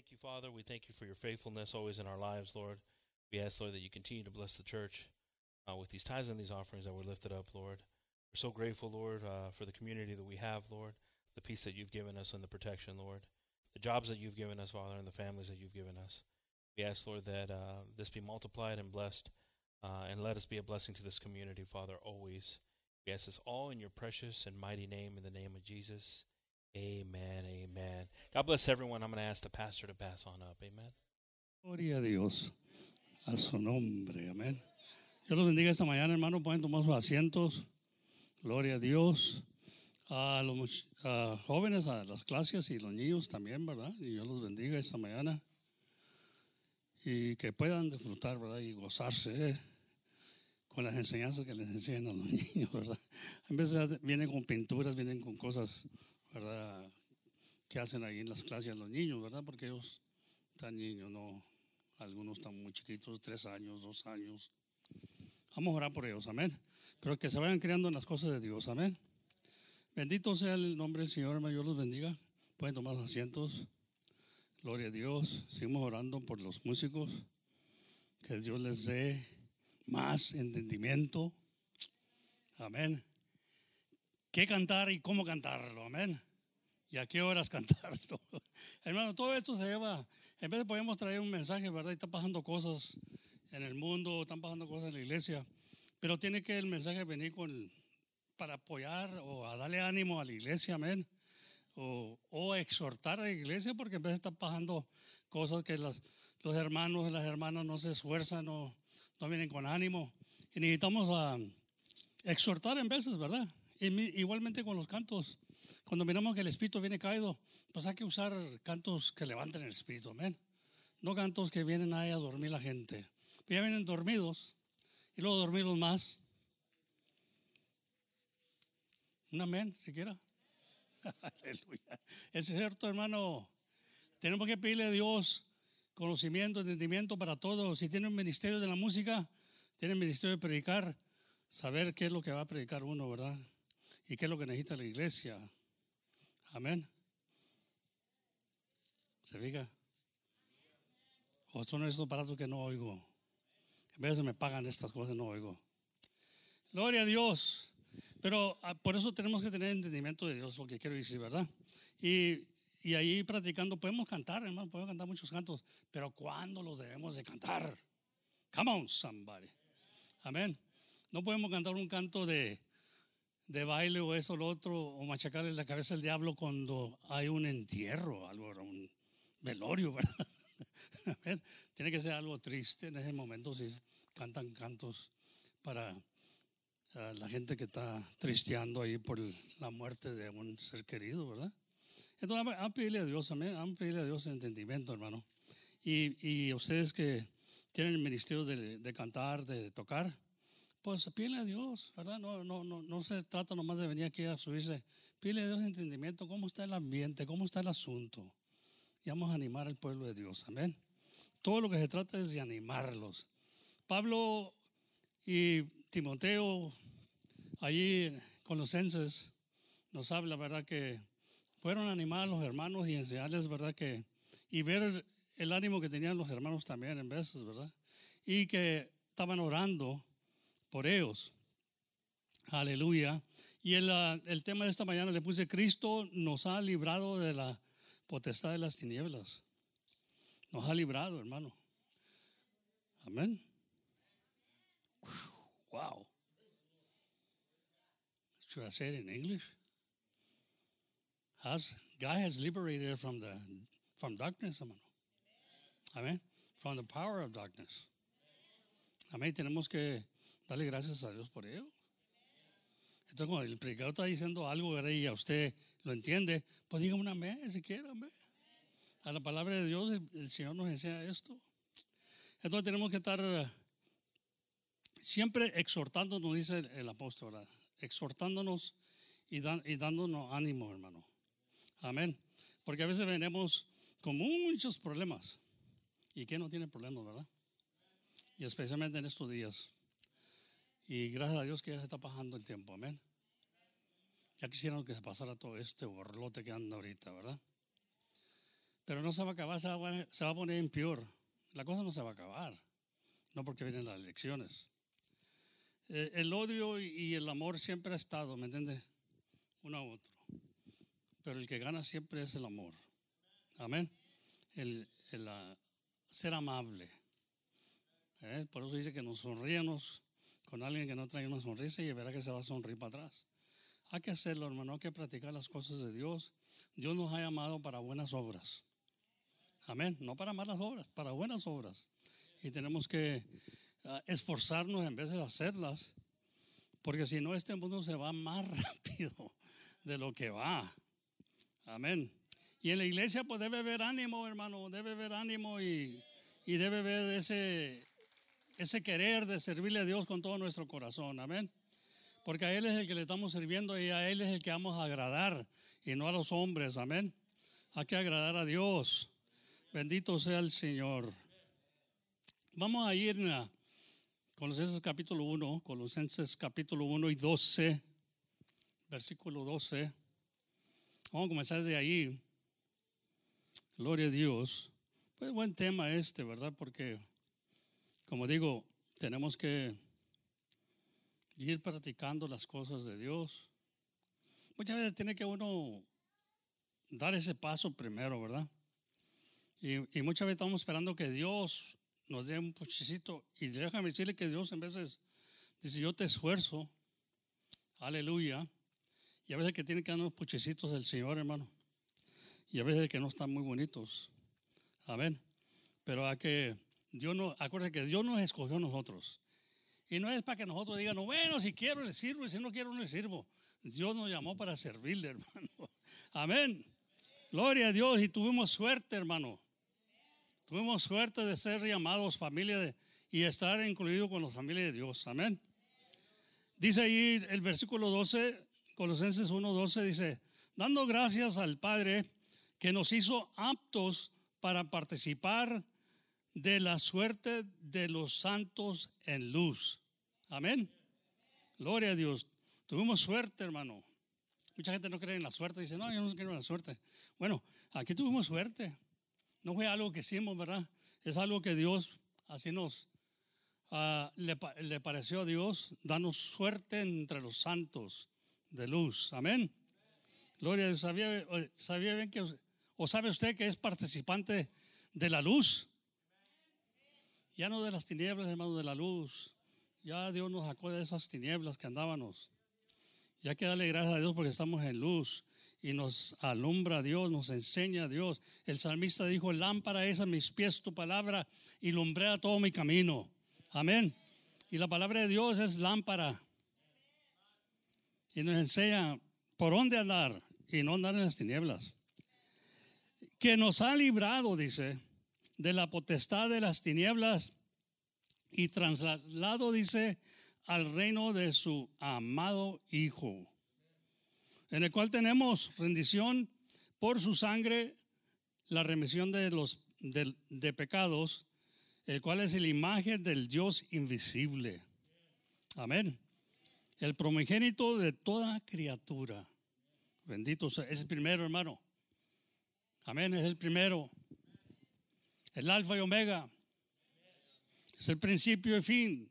thank you, Father. We thank you for your faithfulness always in our lives, Lord. We ask, Lord, that you continue to bless the church uh, with these tithes and these offerings that were lifted up, Lord. We're so grateful, Lord, uh, for the community that we have, Lord, the peace that you've given us and the protection, Lord, the jobs that you've given us, Father, and the families that you've given us. We ask, Lord, that uh, this be multiplied and blessed, uh, and let us be a blessing to this community, Father, always. We ask this all in your precious and mighty name, in the name of Jesus. Amen, amen. God bless everyone. I'm going to ask the pastor to pass on up. Amen. Gloria a Dios, a su nombre, amén. Dios los bendiga esta mañana, hermano. Pueden tomar sus asientos. Gloria a Dios. A los a jóvenes, a las clases y los niños también, ¿verdad? Y Dios los bendiga esta mañana. Y que puedan disfrutar, ¿verdad? Y gozarse ¿eh? con las enseñanzas que les enseñan a los niños, ¿verdad? En veces vienen con pinturas, vienen con cosas, ¿verdad? Que hacen ahí en las clases los niños, ¿verdad? Porque ellos están niños, no. Algunos están muy chiquitos, tres años, dos años. Vamos a orar por ellos, amén. Pero que se vayan creando en las cosas de Dios, amén. Bendito sea el nombre del Señor, Dios los bendiga. Pueden tomar asientos. Gloria a Dios. Seguimos orando por los músicos. Que Dios les dé más entendimiento. Amén. ¿Qué cantar y cómo cantarlo? Amén. ¿Y a qué horas cantarlo? Hermano, todo esto se lleva, en vez de podemos traer un mensaje, ¿verdad? Y están pasando cosas en el mundo, están pasando cosas en la iglesia, pero tiene que el mensaje venir con, para apoyar o a darle ánimo a la iglesia, amén. O, o exhortar a la iglesia, porque en vez de estar pasando cosas que las, los hermanos y las hermanas no se esfuerzan, no, no vienen con ánimo. Y necesitamos a exhortar en veces, ¿verdad? Igualmente con los cantos. Cuando miramos que el espíritu viene caído, pues hay que usar cantos que levanten el espíritu, amén. No cantos que vienen ahí a dormir la gente. Pero ya vienen dormidos y luego dormidos más. Un amén, siquiera. Aleluya. Es cierto, hermano. Tenemos que pedirle a Dios conocimiento, entendimiento para todos. Si tiene un ministerio de la música, tiene un ministerio de predicar, saber qué es lo que va a predicar uno, ¿verdad? Y qué es lo que necesita la iglesia. Amén. ¿Se fija? O son estos aparatos que no oigo. Vez de me pagan estas cosas, no oigo. Gloria a Dios. Pero ah, por eso tenemos que tener entendimiento de Dios, lo que quiero decir, ¿verdad? Y, y ahí practicando podemos cantar, hermano, podemos cantar muchos cantos, pero ¿cuándo los debemos de cantar? Come on, somebody. Amén. No podemos cantar un canto de, de baile o eso lo otro, o machacarle la cabeza al diablo cuando hay un entierro, algo, un velorio, ¿verdad? Tiene que ser algo triste en ese momento si cantan cantos para ah, la gente que está tristeando ahí por la muerte de un ser querido, ¿verdad? Entonces, vamos a pedirle a Dios, amén, vamos a pedirle a Dios entendimiento, hermano. Y, y ustedes que tienen el ministerio de, de cantar, de tocar, pues pídele a Dios, ¿verdad? No, no, no, se trata nomás de venir aquí a subirse. Pídele a Dios entendimiento, cómo está el ambiente, cómo está el asunto. Y vamos a animar al pueblo de Dios, amén. Todo lo que se trata es de animarlos. Pablo y Timoteo, allí en Colosenses, nos habla, ¿verdad? Que fueron a animar a los hermanos y enseñarles, ¿verdad? Que, y ver el ánimo que tenían los hermanos también en veces, ¿verdad? Y que estaban orando por ellos. Aleluya. Y el, el tema de esta mañana le puse, Cristo nos ha librado de la potestad de las tinieblas. Nos ha librado, hermano. Amén. Wow. Should I say it in English? Has God has liberated from the from darkness, hermano. Amén. From the power of darkness. Amén. Tenemos que darle gracias a Dios por ello. Entonces, cuando el predicador está diciendo algo ¿verdad? y a usted lo entiende, pues diga un amén si quiere. A la palabra de Dios, el, Señor nos enseña esto. Entonces, tenemos que estar eh, siempre exhortándonos, dice el, apóstol, exhortándonos y dándonos ánimo, hermano. Amén. Porque a veces venimos con muchos problemas. ¿Y quién no tiene problemas, verdad? Y especialmente en estos días. Y gracias a Dios que ya se está pasando el tiempo, amén. Ya quisiéramos que se pasara todo este borlote que anda ahorita, ¿verdad? pero no se va a acabar, se va a poner, se en peor. La cosa no se va a acabar, no porque vienen las elecciones. Eh, el odio y el amor siempre ha estado, ¿me entiendes? Uno a otro. Pero el que gana siempre es el amor. Amén. El, el ah, ser amable. ¿Eh? Por eso dice que nos sonríamos con alguien que no trae una sonrisa y verá que se va a sonreír para atrás. Hay que hacerlo, hermano, hay que practicar las cosas de Dios. Dios nos ha llamado para buenas obras. Amén. No para malas obras, para buenas obras. Y tenemos que ah, esforzarnos en vez de hacerlas, porque si no, este mundo se va más rápido de lo que va. Amén. Y en la iglesia pues debe haber ánimo, hermano, debe haber ánimo y, y debe haber ese, ese querer de servirle a Dios con todo nuestro corazón. Amén. Porque a Él es el que le estamos sirviendo y a Él es el que vamos a agradar y no a los hombres. Amén. Hay que agradar a Dios. Bendito sea el Señor. Vamos a ir a Colosenses capítulo 1, Colosenses capítulo 1 y 12, versículo 12. Vamos a comenzar desde ahí. Gloria a Dios. Pues buen tema este, ¿verdad? Porque, como digo, tenemos que ir practicando las cosas de Dios. Muchas veces tiene que uno dar ese paso primero, ¿verdad? Y, muchas veces estamos esperando que Dios nos dé un puchecito. Y déjame decirle que Dios en veces dice, yo te esfuerzo. Aleluya. Y a veces que tiene que dar unos puchecitos del Señor, hermano. Y a veces que no están muy bonitos. Amén. Pero a que Dios no, acuérdense que Dios nos escogió a nosotros. Y no es para que nosotros digamos, bueno, si quiero le sirvo y si no quiero no le sirvo. Dios nos llamó para servirle, hermano. Amén. Gloria a Dios. Y tuvimos suerte, hermano. Tuvimos suerte de ser llamados familia de, y estar incluidos con la familia de Dios. Amén. Dice ahí el versículo 12, Colosenses 1:12, dice, dando gracias al Padre que nos hizo aptos para participar de la suerte de los santos en luz. Amén. Gloria a Dios. Tuvimos suerte, hermano. Mucha gente no cree en la suerte. Dice, no, yo no creo en la suerte. Bueno, aquí tuvimos suerte. No fue algo que hicimos, ¿verdad? Es algo que Dios así nos ah, le, pareció a Dios darnos suerte entre los santos de luz. Amén. Gloria a Dios. ¿Sabía, sabía bien que, o sabe usted que es participante de la luz? Ya no de las tinieblas, hermano, de la luz. Ya Dios nos sacó de esas tinieblas que andábamos. Ya que darle gracias a Dios porque estamos en luz y nos alumbra Dios, nos enseña a Dios. El salmista dijo, lámpara es a mis pies tu palabra y lumbrea todo mi camino. Amén. Y la palabra de Dios es lámpara. Y nos enseña por dónde andar y no andar en las tinieblas. Que nos ha librado, dice, de la potestad de las tinieblas y trasladado, dice, al reino de su amado Hijo en el cual tenemos rendición por su sangre, la remisión de los de, pecados, el cual es la imagen del Dios invisible. Amén. El promogénito de toda criatura. Bendito sea. Es el primero, hermano. Amén. Es el primero. El alfa y omega. Es el principio y fin.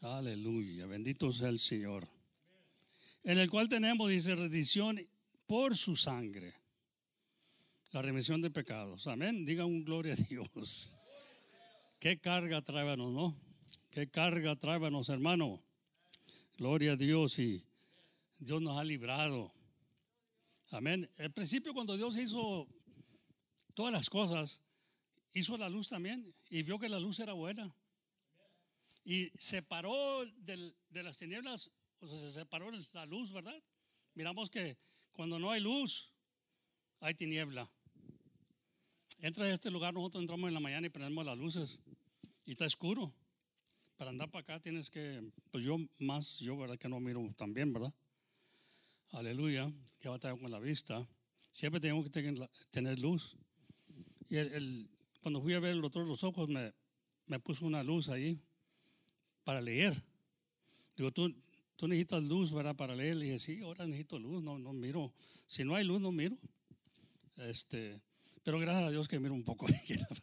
Aleluya. Bendito sea el Señor en el cual tenemos, dice, rendición por su sangre. La remisión de pecados. Amén. Diga un gloria a Dios. Qué carga tráebanos, ¿no? Qué carga tráebanos, hermano. Gloria a Dios y Dios nos ha librado. Amén. Al principio cuando Dios hizo todas las cosas, hizo la luz también y vio que la luz era buena. Y separó de las tinieblas se separó la luz, ¿verdad? Miramos que cuando no hay luz, hay tiniebla. Entra a este lugar, nosotros entramos en la mañana y prendemos las luces y está oscuro. Para andar para acá tienes que, pues yo más, yo verdad que no miro tan bien, ¿verdad? Aleluya, que batalla con la vista. Siempre tengo que tener, luz. Y el, cuando fui a ver el de los ojos, me, me puso una luz ahí para leer. Digo, tú, tú necesitas luz, ¿verdad? Para leer. Y dije, sí, ahora necesito luz, no, no miro. Si no hay luz, no miro. Este, pero gracias a Dios que miro un poco.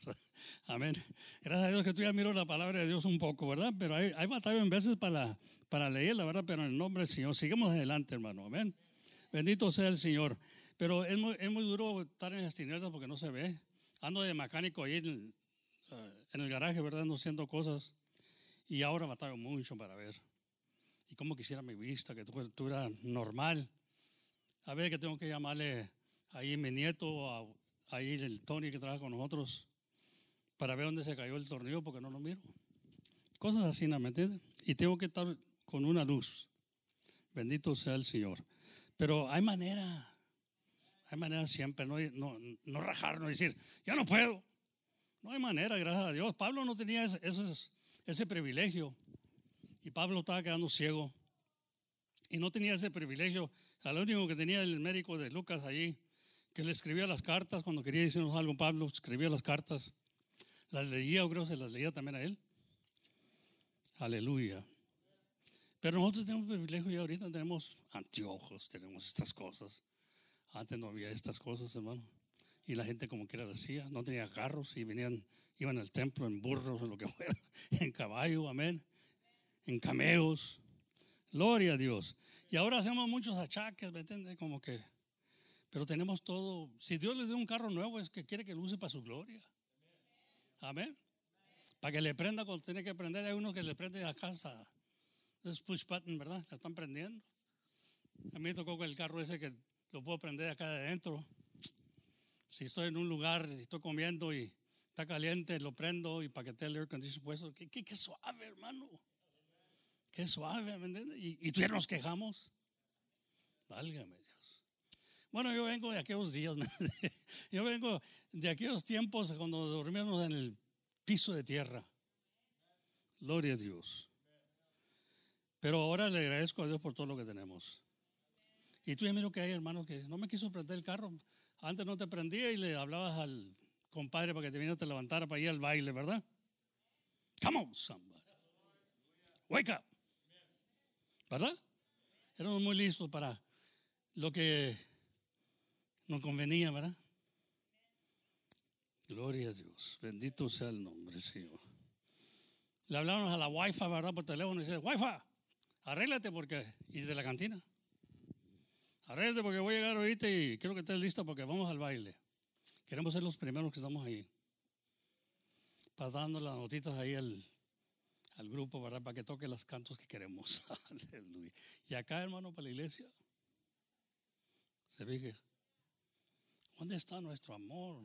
Amén. Gracias a Dios que tú ya miro la palabra de Dios un poco, ¿verdad? Pero hay, hay batalla en veces para, para leer, la verdad, pero en el nombre del Señor. Sigamos adelante, hermano. Amén. Bendito sea el Señor. Pero es muy, es muy duro estar en las tinieblas porque no se ve. Ando de mecánico ahí en, eh, en el garaje, ¿verdad? Ando haciendo cosas. Y ahora batallo mucho para ver. Y como quisiera mi vista, que tuviera normal. A ver que tengo que llamarle ahí mi nieto, ahí el Tony que trabaja con nosotros, para ver dónde se cayó el tornillo porque no lo miro. Cosas así, ¿no me entiendes? Y tengo que estar con una luz. Bendito sea el Señor. Pero hay manera. Hay manera siempre, no, no, no rajar, no decir, ya no puedo. No hay manera, gracias a Dios. Pablo no tenía ese, ese, privilegio. Y Pablo estaba quedando ciego. Y no tenía ese privilegio. Lo único que tenía el médico de Lucas allí, que le escribía las cartas cuando quería decirnos algo, Pablo escribía las cartas. Las leía, o creo que se las leía también a él. Aleluya. Pero nosotros tenemos privilegio y ahorita tenemos anteojos, tenemos estas cosas. Antes no había estas cosas, hermano. Y la gente como quiera lo hacía. No tenía carros y venían, iban al templo en burros o lo que fuera. En caballo, amén. En cameos. Gloria a Dios. Y ahora hacemos muchos achaques, ¿me entiendes? Como que. Pero tenemos todo. Si Dios les da un carro nuevo, es que quiere que lo use para su gloria. Amén. Para que le prenda cuando tiene que prender. Hay uno que le prende a casa. Es push button, ¿verdad? La están prendiendo. A mí me tocó el carro ese que lo puedo prender acá de adentro. Si estoy en un lugar, si estoy comiendo y está caliente, lo prendo y para el air conditioner puesto. Qué, qué, suave, hermano. Qué suave, ¿me entiendes? Y, y tú ya nos quejamos. Válgame Dios. Bueno, yo vengo de aquellos días, yo vengo de aquellos tiempos cuando dormíamos en el piso de tierra. Gloria a Dios. Pero ahora le agradezco a Dios por todo lo que tenemos. Y tú ya miro que hay hermanos que no me quiso prender el carro. Antes no te prendía y le hablabas al compadre para que te viniera te levantara para ir al baile, ¿verdad? Come on, somebody. Wake up. ¿Verdad? Éramos muy listos para lo que nos convenía, ¿verdad? Gloria a Dios. Bendito sea el nombre, Señor. Le hablamos a la wifi, ¿verdad? Por teléfono y dice, wifi, arréglate porque... Y de la cantina. Arréglate porque voy a llegar ahorita y quiero que estés lista porque vamos al baile. Queremos ser los primeros que estamos ahí. Pasando las notitas ahí al, al grupo, ¿verdad? Para que toque los cantos que queremos. Y acá, hermano, para la iglesia. Se fije. ¿Dónde está nuestro amor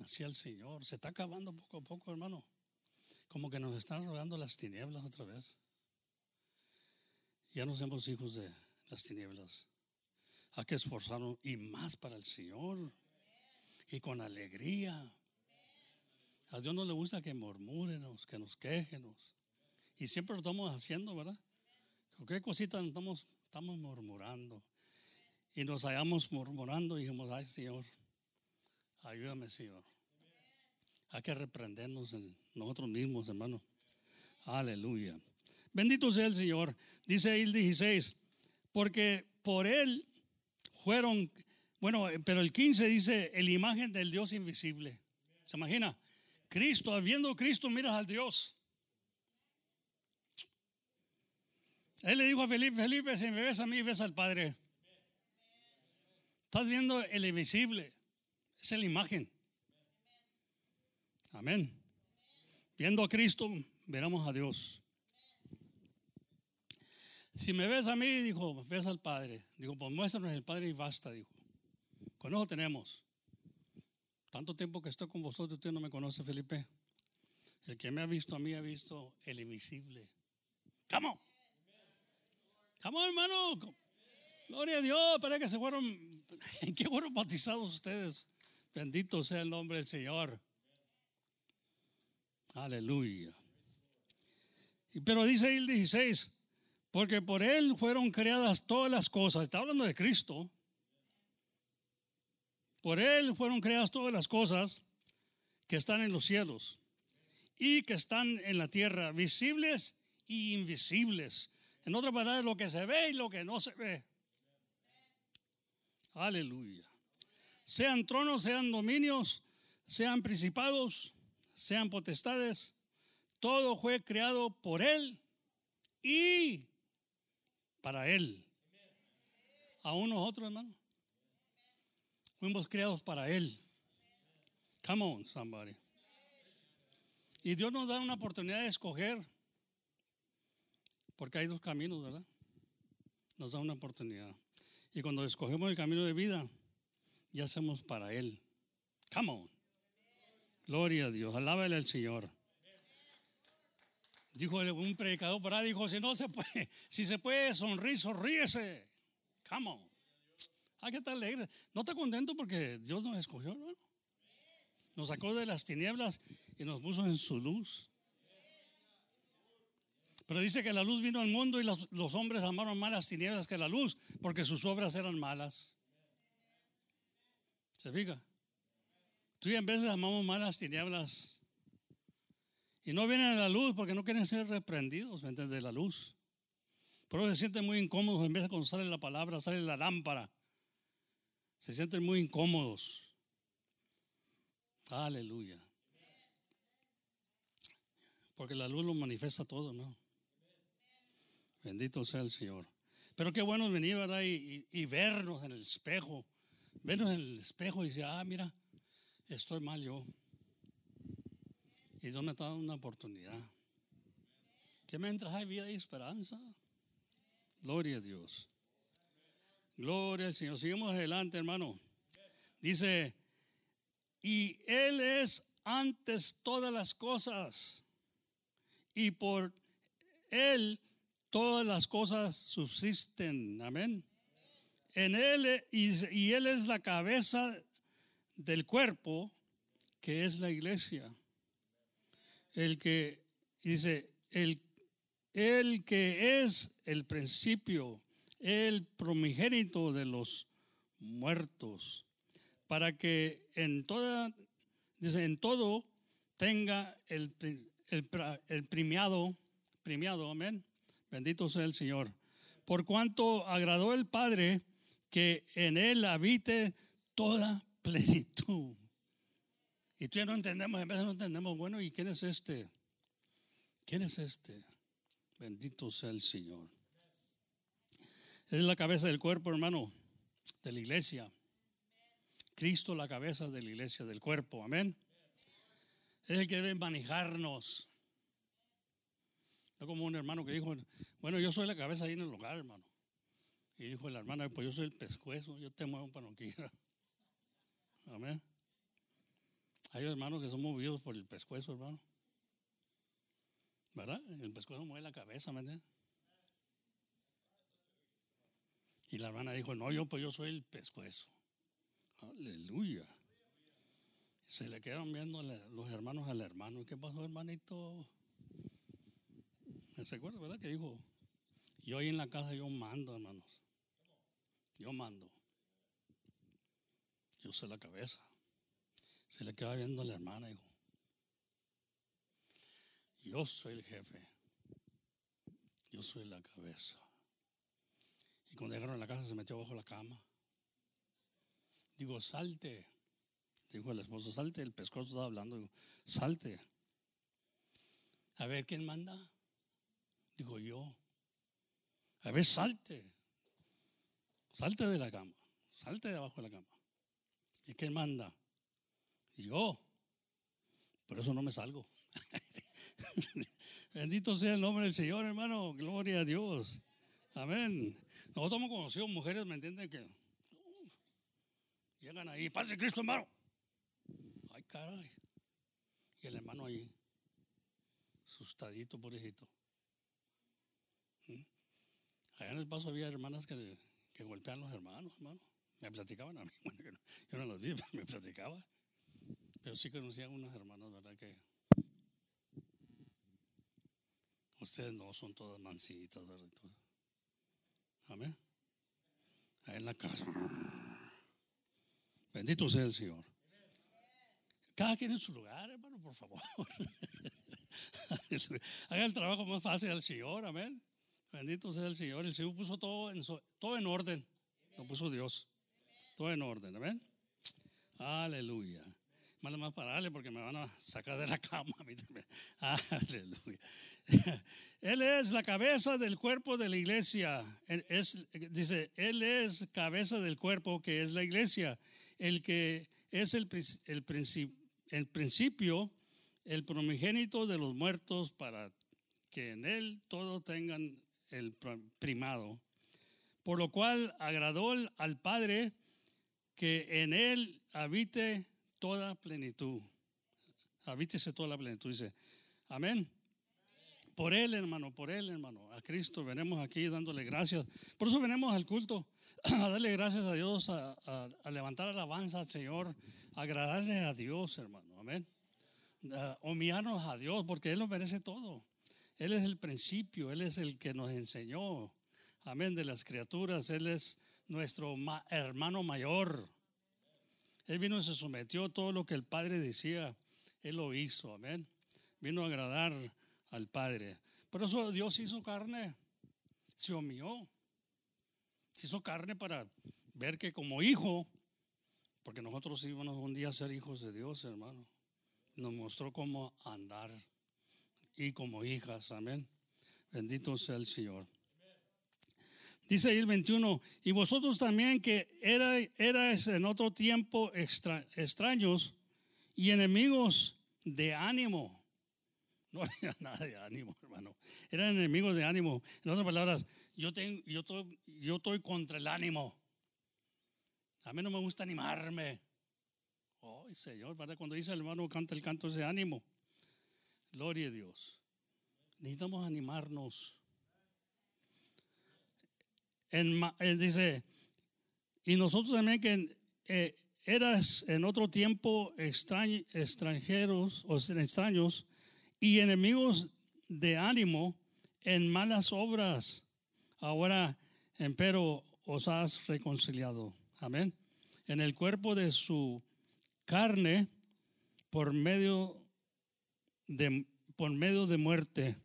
hacia el Señor? Se está acabando poco a poco, hermano. Como que nos están rodeando las tinieblas otra vez. Ya no somos hijos de, las tinieblas. Hay que esforzarnos y más para el Señor y con alegría. A Dios no le gusta que murmúrenos, que nos quejenos. Y siempre lo estamos haciendo, ¿verdad? Cualquier cosita estamos, estamos murmurando. Y nos hallamos murmurando y dijimos, ay Señor, ayúdame Señor. Hay que reprendernos en nosotros mismos, hermano. Aleluya. Bendito sea el Señor. Dice el 16 porque por él fueron, bueno, pero el 15 dice, el imagen del Dios invisible. ¿Se imagina? Cristo, viendo Cristo, miras al Dios. Él le dijo a Felipe, Felipe, si me ves a mí, ves al Padre. Estás viendo el invisible. Es la imagen. Amén. Viendo a Cristo, veremos a Dios. Si me ves a mí, dijo, ves al Padre. Digo, pues muéstranos el Padre y basta, dijo. Con tenemos. Tanto tiempo que estoy con vosotros, usted no me conoce, Felipe. El que me ha visto a mí ha visto el invisible. ¿Cómo? ¿Cómo, hermano? Gloria a Dios, para que se fueron. ¿En qué fueron bautizados ustedes? Bendito sea el nombre del Señor. Aleluya. Pero dice el 16, porque por Él fueron creadas todas las cosas. Está hablando de Cristo. Por Él fueron creadas todas las cosas que están en los cielos y que están en la tierra, visibles y invisibles. En otras palabras, lo que se ve y lo que no se ve. Aleluya. sean tronos, sean dominios, sean principados, sean potestades, todo fue creado por Él y para Él. Aún nosotros, hermano, fuimos creados para Él. Come on, somebody. Y Dios nos da una oportunidad de escoger, porque hay dos caminos, ¿verdad? Nos da una oportunidad. Y cuando escogemos el camino de vida, ya hacemos para Él. Come on. Gloria a Dios. Alábale al Señor. Dijo un predicador por ahí, dijo, si no se puede, si se puede sonreír, sonríese. Come on. Hay que estar alegre. ¿No está contento porque Dios nos escogió, hermano? Nos sacó de las tinieblas y nos puso en su luz. Pero dice que la luz vino al mundo y los, los hombres amaron más las tinieblas que la luz porque sus obras eran malas. ¿Se fija? Tú y en vez amamos más las tinieblas y no vienen a la luz porque no quieren ser reprendidos. De la luz. Pero se sienten muy incómodos en vez de cuando sale la palabra, sale la lámpara. Se sienten muy incómodos. Aleluya. Porque la luz lo manifiesta todo, ¿no? Bendito sea el Señor. Pero qué bueno venir, ¿verdad? Y, y, vernos en el espejo. Vernos en el espejo y decir, ah, mira, estoy mal yo. Y Dios me está dando una oportunidad. Que mientras hay vida y esperanza. Gloria a Dios. Gloria al Señor. Seguimos adelante, hermano. Dice, y Él es antes todas las cosas. Y por Él todas las cosas subsisten. Amén. En Él, y, y Él es la cabeza del cuerpo, que es la iglesia el que dice, el, el que es el principio, el primogénito de los muertos, para que en toda, dice, en todo tenga el, el, el premiado, premiado, amén. Bendito sea el Señor. Por cuanto agradó el Padre que en él habite toda plenitud. Y tú ya no entendemos, en vez no entendemos, bueno, ¿y quién es este? ¿Quién es este? Bendito sea el Señor. Es la cabeza del cuerpo, hermano, de la iglesia. Cristo la cabeza de la iglesia, del cuerpo, amén. Es el que debe manejarnos. Es como un hermano que dijo, bueno, yo soy la cabeza ahí en el lugar, hermano. Y dijo la hermana, pues yo soy el pescuezo, yo te muevo para no quiera. Amén. Hay hermanos que son movidos por el pescuezo, hermano. ¿Verdad? El pescuezo mueve la cabeza, ¿me entiendes? Y la hermana dijo, no, yo pues yo soy el pescuezo. Aleluya. Se le quedaron viendo los hermanos al hermano. ¿Qué pasó, hermanito? ¿Se acuerda, verdad? Que dijo, yo ahí en la casa yo mando, hermanos. Yo mando. Yo sé la cabeza. Se le queda viendo a la hermana, dijo, yo soy el jefe, yo soy la cabeza. Y cuando llegaron a la casa se metió bajo la cama. Digo, salte. Dijo el esposo, salte. El pescozo estaba hablando. Digo, salte. A ver, ¿quién manda? Digo, yo. A ver, salte. Salte de la cama. Salte de abajo de la cama. ¿Y quién manda? Yo, por eso no me salgo. Bendito sea el nombre del Señor, hermano. Gloria a Dios. Amén. Nosotros hemos conocido mujeres, ¿me entienden? Que llegan ahí, pase Cristo, hermano. Ay, caray. Y el hermano ahí, asustadito, pobrecito. ¿Mm? Allá en el paso había hermanas que, que golpeaban los hermanos, hermano. Me platicaban a mí, bueno, yo no los vi, me platicaban. Pero sí conocía a hermanos, ¿verdad? Que ustedes no son todas mancitas, ¿verdad? Amén. Ahí en la casa. Bendito sea el Señor. Cada quien en su lugar, hermano, por favor. Haga el trabajo más fácil al Señor, amén. Bendito sea el Señor. El Señor puso todo en, todo en orden. Lo puso Dios. Todo en orden, amén. Aleluya. Malo más pararle porque me van a sacar de la cama. Aleluya. Él es la cabeza del cuerpo de la iglesia. Es, dice, Él es cabeza del cuerpo que es la iglesia. El que es el, el, princi- el principio, el primogénito de los muertos para que en Él todos tengan el pr- primado. Por lo cual agradó al Padre que en Él habite toda plenitud. Habítese toda la plenitud, dice. Amén. Por Él, hermano, por Él, hermano. A Cristo venimos aquí dándole gracias. Por eso venimos al culto, a darle gracias a Dios, a, a- a levantar alabanza al Señor, a agradarle a Dios, hermano. Amén. A humillarnos a Dios, porque Él nos merece todo. Él es el principio, Él es el que nos enseñó. Amén, de las criaturas. Él es nuestro ma- hermano mayor. Él vino y se sometió a todo lo que el Padre decía. Él lo hizo, amén. Vino a agradar al Padre. Por eso Dios hizo carne, se humilló. Se hizo carne para ver que como hijo, porque nosotros íbamos un día a ser hijos de Dios, hermano. Nos mostró cómo andar y como hijas, amén. Bendito sea el Señor. Dice ahí el 21, y vosotros también que era, erais en otro tiempo extra- extraños y enemigos de ánimo. No había nada de ánimo, hermano. Eran enemigos de ánimo. En otras palabras, yo, tengo, yo, estoy, yo estoy contra el ánimo. A mí no me gusta animarme. Oh, Señor, ¿verdad? Cuando dice el hermano canta el canto ese ánimo. Gloria a Dios. Necesitamos animarnos. Dice, y nosotros también que eh, eras en otro tiempo extrañ- extranjeros o extraños y enemigos de ánimo en malas obras. Ahora, empero, os has reconciliado. Amén. En el cuerpo de su carne por medio de, por medio de muerte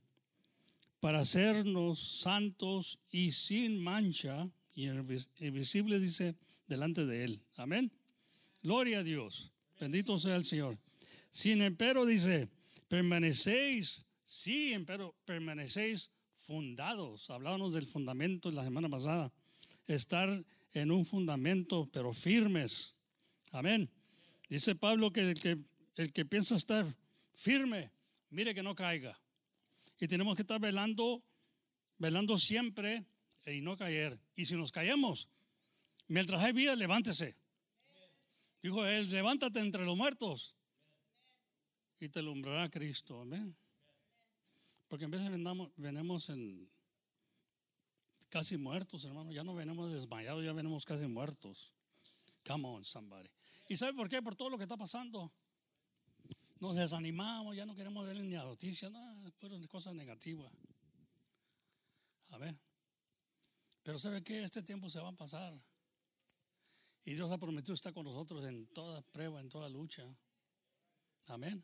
para hacernos santos y sin mancha y invis- invisibles, dice, delante de Él. Amén. Gloria a Dios. Bendito sea el Señor. Sin empero, dice, permanecéis, sí, empero, permanecéis fundados. Hablábamos del fundamento la semana pasada. Estar en un fundamento, pero firmes. Amén. Dice Pablo que el que, el que piensa estar firme, mire que no caiga. Y tenemos que estar velando, velando siempre y no caer. Y si nos caemos, mientras hay vida, levántese. Dijo él, levántate entre los muertos y te alumbrará Cristo. Amén. Porque en veces venamos, venimos en casi muertos, hermano. Ya no venimos desmayados, ya venimos casi muertos. Come on, somebody. ¿Y sabe por qué? Por todo lo que está pasando. Nos desanimamos, ya no queremos ver ni la noticia, nada, puras cosas negativas. A ver. Pero ¿sabe qué? Este tiempo se va a pasar. Y Dios ha prometido estar con nosotros en toda prueba, en toda lucha. Amén.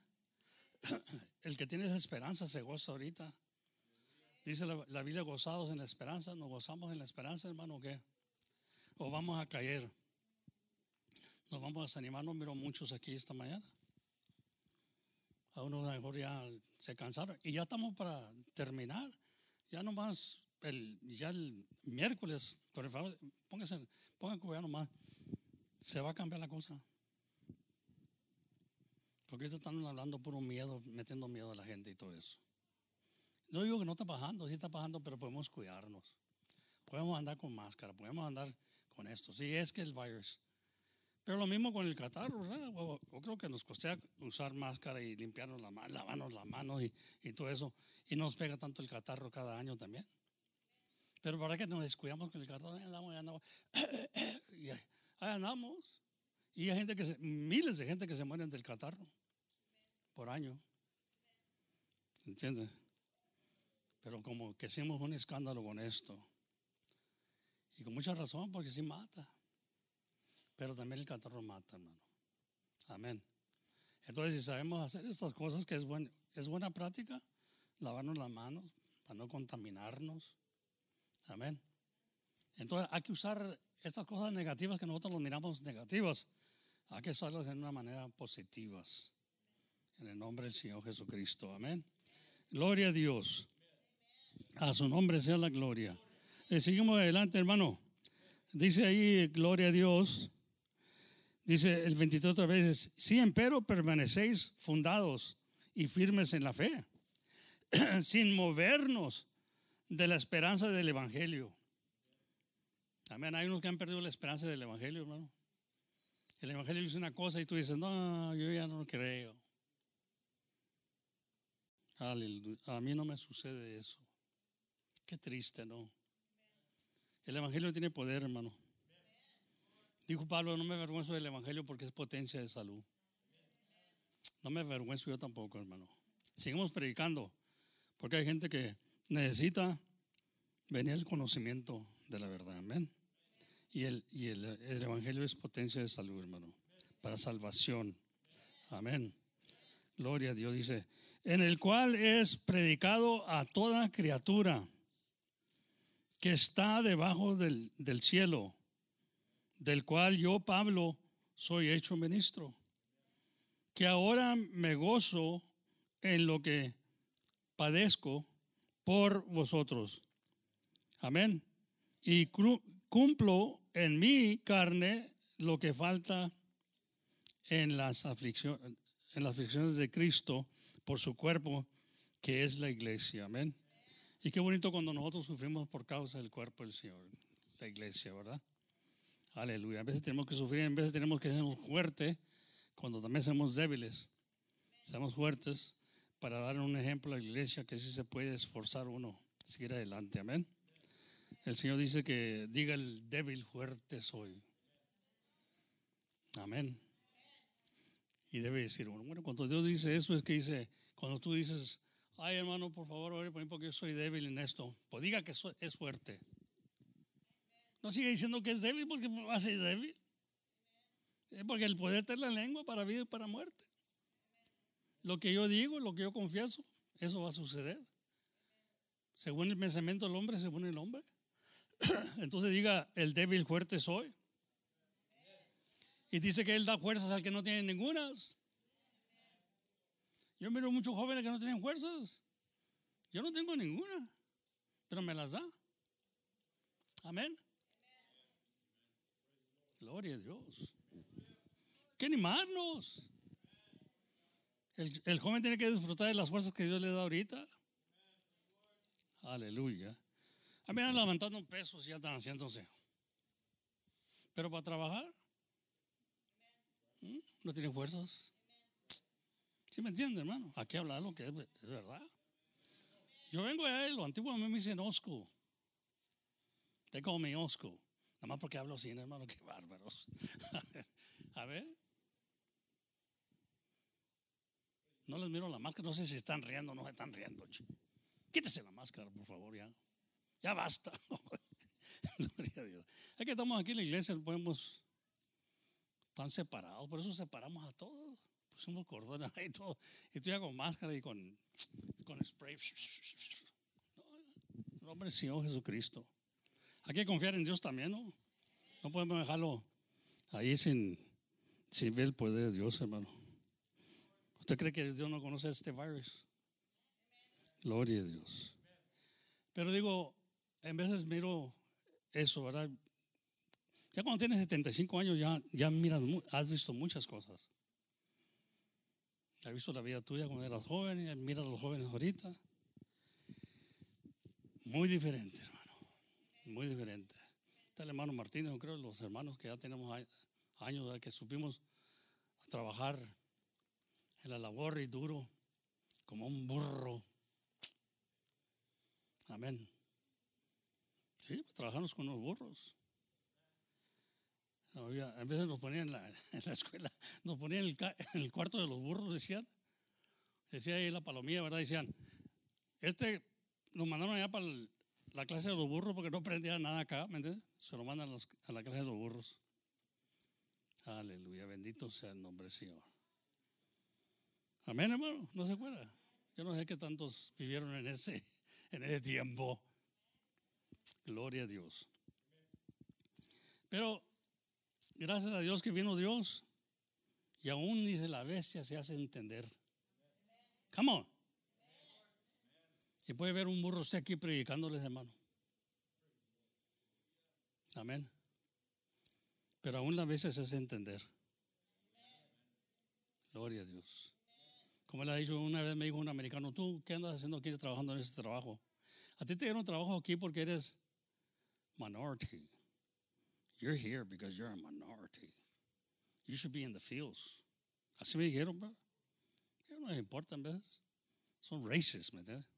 El que tiene esa esperanza se goza ahorita. Dice la, la Biblia, gozados en la esperanza. ¿Nos gozamos en la esperanza, hermano, qué? ¿O vamos a caer? Nos vamos a desanimar. No miro muchos aquí esta mañana. A unos a mejor ya se cansaron. Y ya estamos para terminar. Ya nomás, el, ya el miércoles, por favor, póngase, pongan cuidado nomás. Se va a cambiar la cosa. Porque ahorita están hablando puro miedo, metiendo miedo a la gente y todo eso. No digo que no está bajando, sí está bajando, pero podemos cuidarnos. Podemos andar con máscara, podemos andar con esto. Sí, es que el virus. Pero lo mismo con el catarro. Yo, creo que nos costea usar máscara y limpiarnos la mano, lavarnos las manos y, y todo eso. Y no nos pega tanto el catarro cada año también. Pero para que nos descuidamos con el catarro, ahí andamos, andamos. Y andamos. Y hay gente que se, miles de gente que se mueren del catarro por año. ¿Entiendes? Pero como que hicimos un escándalo con esto. Y con mucha razón, porque sí mata. Pero también el catarro mata, hermano. Amén. Entonces, si sabemos hacer estas cosas, que es, buen, es buena práctica, lavarnos las manos para no contaminarnos. Amén. Entonces, hay que usar estas cosas negativas que nosotros los miramos negativas. hay que usarlas en una manera positivas. En el nombre del Señor Jesucristo. Amén. Gloria a Dios. A su nombre sea la gloria. Eh, seguimos adelante, hermano. Dice ahí, gloria a Dios. Dice el 23 otra vez, si empero permanecéis fundados y firmes en la fe, sin movernos de la esperanza del Evangelio. Amén. Hay unos que han perdido la esperanza del Evangelio, hermano. El Evangelio dice una cosa y tú dices, no, yo ya no creo. A mí no me sucede eso. Qué triste, ¿no? El Evangelio tiene poder, hermano. Dijo Pablo, no me avergüenzo del Evangelio porque es potencia de salud. No me avergüenzo yo tampoco, hermano. Seguimos predicando porque hay gente que necesita venir al conocimiento de la verdad. Amén. Y, el, y el, el Evangelio es potencia de salud, hermano, para salvación. Amén. Gloria a Dios. Dice, en el cual es predicado a toda criatura que está debajo del, del cielo, del cual yo, Pablo, soy hecho ministro, que ahora me gozo en lo que padezco por vosotros. Amén. Y cumplo en mi carne lo que falta en las aflicciones, en de Cristo por su cuerpo, que es la iglesia. Amén. Y qué bonito cuando nosotros sufrimos por causa del cuerpo del Señor, la iglesia, ¿verdad? Aleluya. A veces tenemos que sufrir, a veces tenemos que ser fuertes, cuando también somos débiles. Seamos fuertes para dar un ejemplo a la iglesia que sí se puede esforzar uno, seguir adelante. Amén. El Señor dice que diga el débil, fuerte soy. Amén. Y debe decir uno, bueno, cuando Dios dice eso es que dice, cuando tú dices, ay hermano, por favor, ore por mí porque yo soy débil en esto, pues diga que es fuerte. No siga diciendo que es débil porque va a ser débil. Porque el poder tener la lengua para vida y para muerte. Lo que yo digo, lo que yo confieso, eso va a suceder. Según el pensamiento del hombre, según el hombre. Entonces diga, el débil fuerte soy. Y dice que Él da fuerzas al que no tiene ningunas. Yo miro muchos jóvenes que no tienen fuerzas. Yo no tengo ninguna, pero me las da. Amén. Gloria a Dios. Que animarnos. El, el, joven tiene que disfrutar de las fuerzas que Dios le da ahorita. Aleluya. A mí han levantando pesos y ya están haciéndose. Pero para trabajar, no tiene fuerzas. ¿Sí me entiende, hermano? Aquí hablar lo que es, verdad. Yo vengo él, lo antiguo a mí me dicen Osco. Te call me Osco. Nada más porque hablo así, hermano, qué bárbaros. a ver. No les miro la máscara, no sé si están riendo o no están riendo. Quítese la máscara, por favor, ya. Ya basta. Gloria a Dios. Es que estamos aquí en la iglesia, podemos están separados, por eso separamos a todos. Pusimos cordones ahí todo. Y tú ya con máscara y con, con spray. No, el nombre del Jesucristo. Hay que confiar en Dios también, ¿no? No podemos dejarlo ahí sin, sin ver el poder de Dios, hermano. ¿Usted cree que Dios no conoce este virus? Gloria a Dios. Pero digo, en veces miro eso, ¿verdad? Ya cuando tienes 75 años ya, ya miras, has visto muchas cosas. Has visto la vida tuya cuando eras joven y miras a los jóvenes ahorita. Muy diferente. Muy diferente. Está el hermano Martínez, yo creo, los hermanos que ya tenemos años, que supimos trabajar en la labor y duro, como un burro. Amén. Sí, pues trabajamos con los burros. A veces nos ponían en la, en la escuela, nos ponían en el, cuarto de los burros, decían. Decía ahí la palomilla, ¿verdad? Decían, este nos mandaron allá para la clase de los burros porque no aprendía nada acá, ¿me entiendes? Se lo mandan a, la clase de los burros. Aleluya, bendito sea el nombre del Señor. Amén, hermano, no se acuerda. Yo no sé qué tantos vivieron en ese, en ese tiempo. Gloria a Dios. Pero Gracias a Dios que vino Dios Y aún dice la bestia se hace entender. Come on. Y puede ver un burro usted aquí predicándoles, hermano. Amén. Pero aún a veces es entender. Gloria a Dios. Como le ha dicho, una vez me dijo un americano, ¿tú qué andas haciendo aquí trabajando en este trabajo? A ti te dieron trabajo aquí porque eres minority. You're here because you're a minority. You should be in the fields. Así me dijeron, bro. No les importa en veces. Son racist, ¿me entiendes?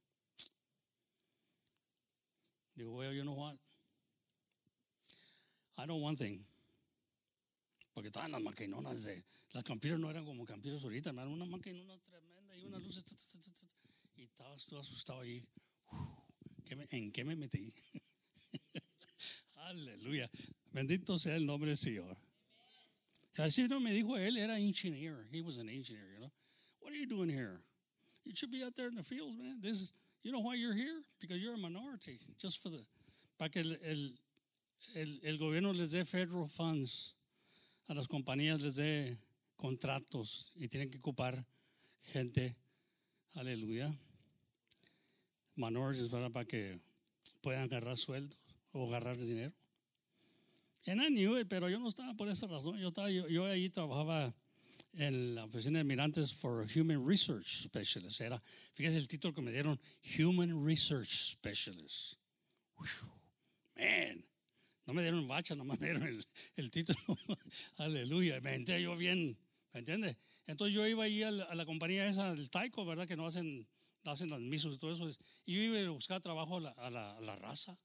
Digo, well, you know what? I know one thing. Porque estaban las maquinonas de. Las campiras no eran como campiras ahorita, eran una maquinona tremenda y una luz. Y estabas tú asustado ahí. ¿En qué me metí? Aleluya. Bendito sea el nombre del Señor. Así no me dijo él, era engineer. He was an engineer, you know. What are you doing here? You should be out there in the fields, man. This is, you know why you're here? Because you're a minority. Just for the, para que el, el, el, el gobierno les dé federal funds, a las compañías les dé contratos y tienen que ocupar gente. Aleluya. Minorities, ¿verdad? Para que puedan agarrar sueldos o agarrar dinero. And I knew it, pero yo no estaba por esa razón. Yo, estaba, yo, yo ahí trabajaba en la oficina de Mirantes for Human Research Specialist. Era, fíjese el título que me dieron, Human Research Specialist. man, no me dieron bacha, nomás me dieron el, el título. Aleluya, me entré yo bien, ¿me entiende? Entonces yo iba ahí a la, a la, compañía esa del Taiko, ¿verdad? Que no hacen, hacen las misos y todo eso. Y yo iba a buscar trabajo a la, la raza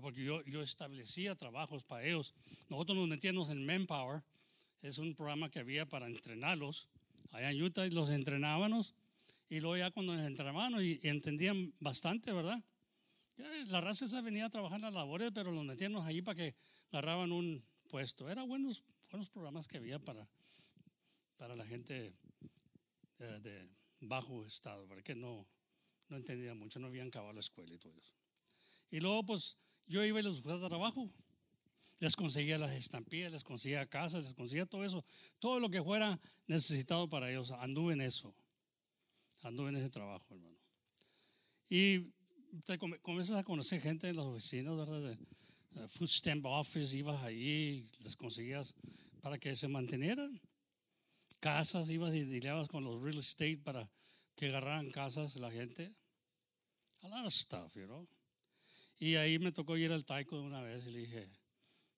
porque yo, yo establecía trabajos para ellos. Nosotros nos metíamos en Manpower, es un programa que había para entrenarlos. Allá en Utah los entrenábamos y luego ya cuando nos entrenábamos y, entendían bastante, ¿verdad? La raza esa venía a trabajar las labores, pero los metíamos allí para que agarraban un puesto. Eran buenos, buenos programas que había para, para la gente de, de bajo estado, porque no, no entendía mucho, no habían acabado la escuela y todo eso. Y luego, pues, yo iba y les buscaba trabajo. Les conseguía las estampillas, les conseguía casas, les conseguía todo eso. Todo lo que fuera necesitado para ellos. Anduve en eso. Anduve en ese trabajo, hermano. Y te comienzas a conocer gente en las oficinas, ¿verdad? De, uh, food stamp office, ibas ahí, les conseguías para que se mantenieran. Casas, ibas y dileabas con los real estate para que agarraran casas la gente. A lot of stuff, you know. Y ahí me tocó ir al Taiko una vez y le dije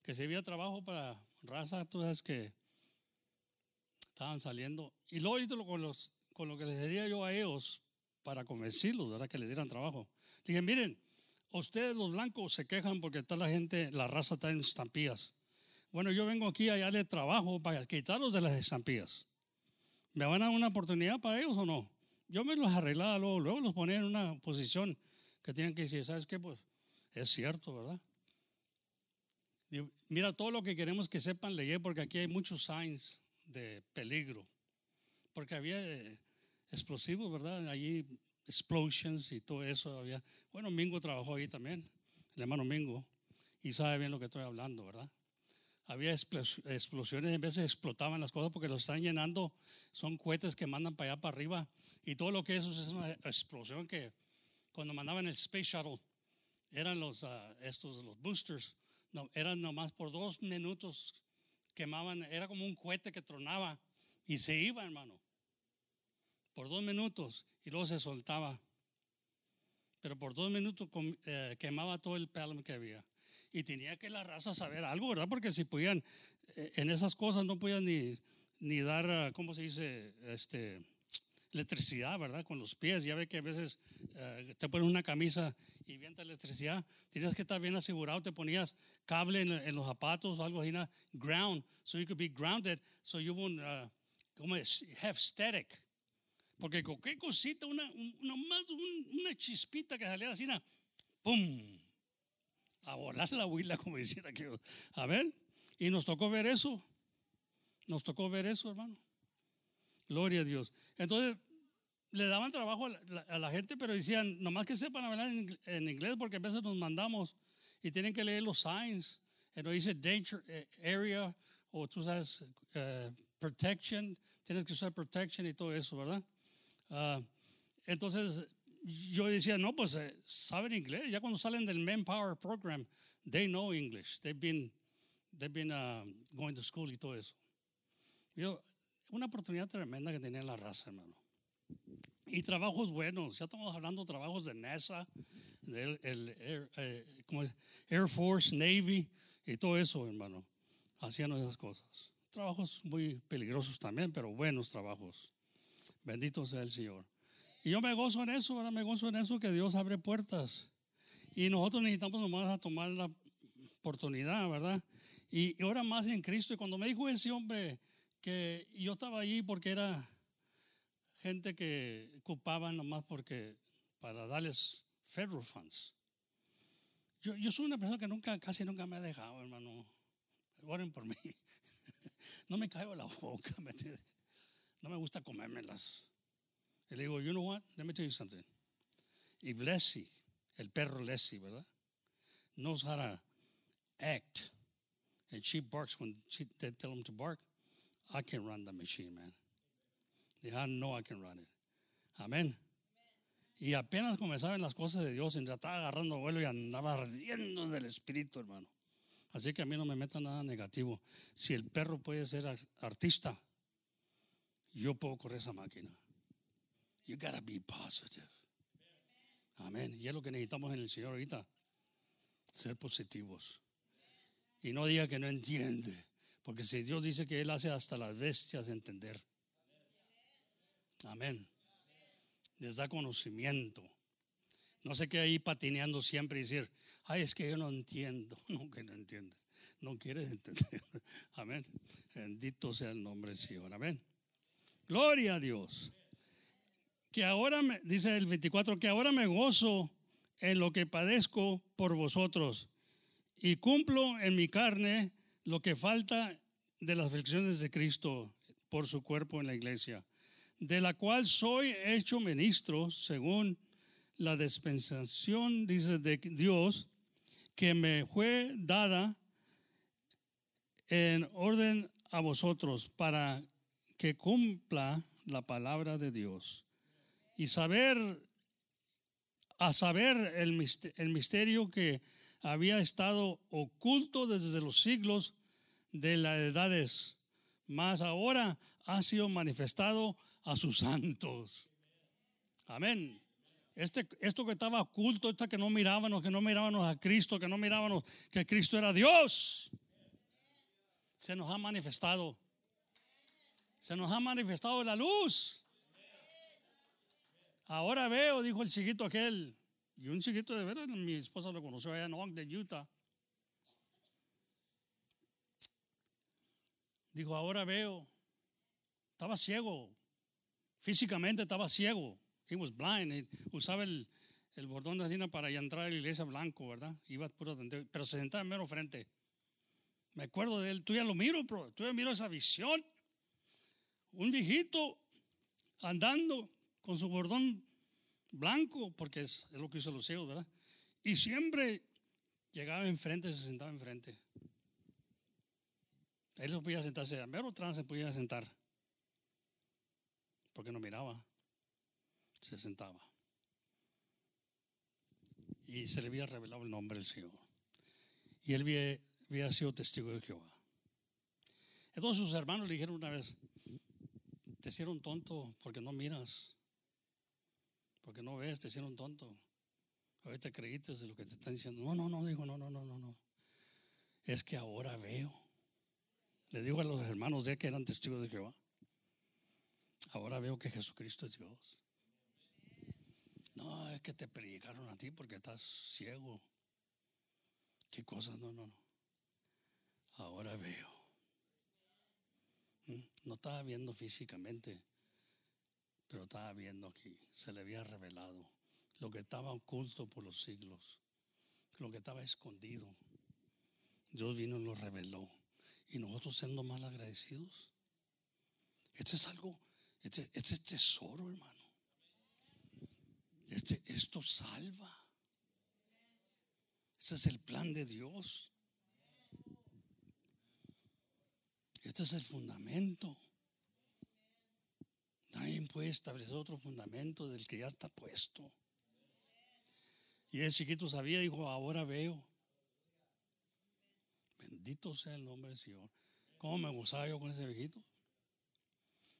que si había trabajo para raza, tú sabes que estaban saliendo. Y luego con, los, con lo que les diría yo a ellos para convencerlos, ¿verdad? Que les dieran trabajo. Dije, miren, ustedes los blancos se quejan porque está la gente, la raza está en estampillas. Bueno, yo vengo aquí a darle trabajo para quitarlos de las estampillas. ¿Me van a dar una oportunidad para ellos o no? Yo me los arreglaba luego, luego los ponía en una posición que tienen que decir, ¿sabes qué? Pues es cierto, ¿verdad? Mira, todo lo que queremos que sepan leer, porque aquí hay muchos signs de peligro. Porque había eh, explosivos, ¿verdad? Allí explosions y todo eso había. Bueno, Mingo trabajó ahí también, el hermano Mingo, y sabe bien lo que estoy hablando, ¿verdad? Había explosiones, en veces explotaban las cosas porque lo están llenando, son cohetes que mandan para allá para arriba, y todo lo que eso es una explosión que cuando mandaban el Space Shuttle, eran los, uh, estos, los boosters, no, eran nomás por dos minutos quemaban, era como un cohete que tronaba y se iba, hermano, por dos minutos y luego se soltaba. Pero por dos minutos eh, quemaba todo el pelum que había. Y tenía que la raza saber algo, ¿verdad? Porque si podían, eh, en esas cosas no podían ni, ni dar, uh, ¿cómo se dice? Este, electricidad, ¿verdad? Con los pies. Ya ve que a veces uh, te pones una camisa y vienta electricidad. Tienes que estar bien asegurado. Te ponías cable en, en los zapatos o algo así, ground, so you could be grounded, so you won't, uh, como have static. Porque qué cosita, una, una, una chispita que saliera así, ¡pum! A volar la huila, como decía aquí. A ver, y nos tocó ver eso. Nos tocó ver eso, hermano. Gloria a Dios. Entonces, le daban trabajo a la, gente, pero decían, nomás que sepan hablar en, en, inglés, porque a veces nos mandamos y tienen que leer los signs. No dice danger area, o, tú sabes, eh, protection, tienes que usar protection y todo eso, ¿verdad? Ah, entonces yo decía, no, pues eh, saben inglés. Ya cuando salen del Manpower Program, they know English. They've been, they've been uh, going to school y todo eso. Yo, una oportunidad tremenda que tenía la raza, hermano. Y trabajos buenos. Ya estamos hablando de trabajos de NASA, del el Air, eh, como Air Force, Navy y todo eso, hermano. Hacían esas cosas. Trabajos muy peligrosos también, pero buenos trabajos. Bendito sea el Señor. Y yo me gozo en eso, ¿verdad? Me gozo en eso que Dios abre puertas. Y nosotros necesitamos nomás a tomar la oportunidad, ¿verdad? Y, y ahora más en Cristo. Y cuando me dijo ese hombre que yo estaba allí porque era gente que ocupaban nomás porque para darles federal funds. Yo, soy una persona que nunca, casi nunca me ha dejado, hermano. Oren por mí. No me caigo la boca, ¿me? No me gusta comérmelas. Y le digo, you know what? Let me tell you something. If Leslie, el perro Leslie, ¿verdad? Knows how to act, and she barks when she, they tell him to bark, I can run the machine, man. I know I can run it. Amén. Y apenas comenzaban las cosas de Dios, ya estaba agarrando vuelo y andaba ardiendo del espíritu, hermano. Así que a mí no me meta nada negativo. Si el perro puede ser artista, yo puedo correr esa máquina. You gotta be positive. Amén. Y es lo que necesitamos en el Señor ahorita. Ser positivos. Y no diga que no entiende. Porque si Dios dice que Él hace hasta las bestias entender. Amén. Les da conocimiento. No se quede ahí patineando siempre y decir, ay, es que yo no entiendo. No, que no entiendes. No quieres entender. Amén. Bendito sea el nombre del Señor. Amén. Gloria a Dios. Que ahora, me, dice el 24, que ahora me gozo en lo que padezco por vosotros y cumplo en mi carne lo que falta de las aflicciones de Cristo por su cuerpo en la iglesia de la cual soy hecho ministro según la dispensación, dice, de Dios, que me fue dada en orden a vosotros para que cumpla la palabra de Dios. Y saber, a saber el misterio que había estado oculto desde los siglos de las edades, mas ahora ha sido manifestado a sus santos. Amén. Este, esto que estaba oculto, esto que no mirábamos, que no mirábamos a Cristo, que no mirábamos que Cristo era Dios, se nos ha manifestado. Se nos ha manifestado la luz. Ahora veo, dijo el chiquito aquel, y un chiquito de veras, mi esposa lo conoció allá en Ogden, Utah. Dijo, ahora veo, estaba ciego, Físicamente estaba ciego. He was blind. usaba el, el bordón de Adina para entrar a la iglesia blanco, ¿verdad? Iba puro pero se sentaba en mero frente. Me acuerdo de él. Tú ya lo miro, bro. Tú ya miro esa visión. Un viejito andando con su bordón blanco, porque es, lo que hizo los ciegos, ¿verdad? Y siempre llegaba enfrente, se sentaba enfrente. Él no podía sentarse, a mero se podía sentar porque no miraba, se sentaba. Y se le había revelado el nombre del Señor. Y él había, sido testigo de Jehová. Entonces sus hermanos le dijeron una vez, te hicieron tonto porque no miras, porque no ves, te hicieron tonto. Ahorita creíste de lo que te están diciendo. No, no, no, digo, no, no, no, no, no. Es que ahora veo. Le digo a los hermanos de que eran testigos de Jehová. Ahora veo que Jesucristo es Dios. No, es que te predicaron a ti porque estás ciego. ¿Qué cosas? No, no, no. Ahora veo. ¿Mm? No estaba viendo físicamente, pero estaba viendo aquí. Se le había revelado lo que estaba oculto por los siglos, lo que estaba escondido. Dios vino y lo reveló. Y nosotros siendo mal agradecidos. Esto es algo este, este, es tesoro, hermano. Este, esto salva. Ese es el plan de Dios. Este es el fundamento. Nadie puede establecer otro fundamento del que ya está puesto. Y el chiquito sabía, dijo, ahora veo. Bendito sea el nombre del Señor. ¿Cómo me gozaba yo con ese viejito?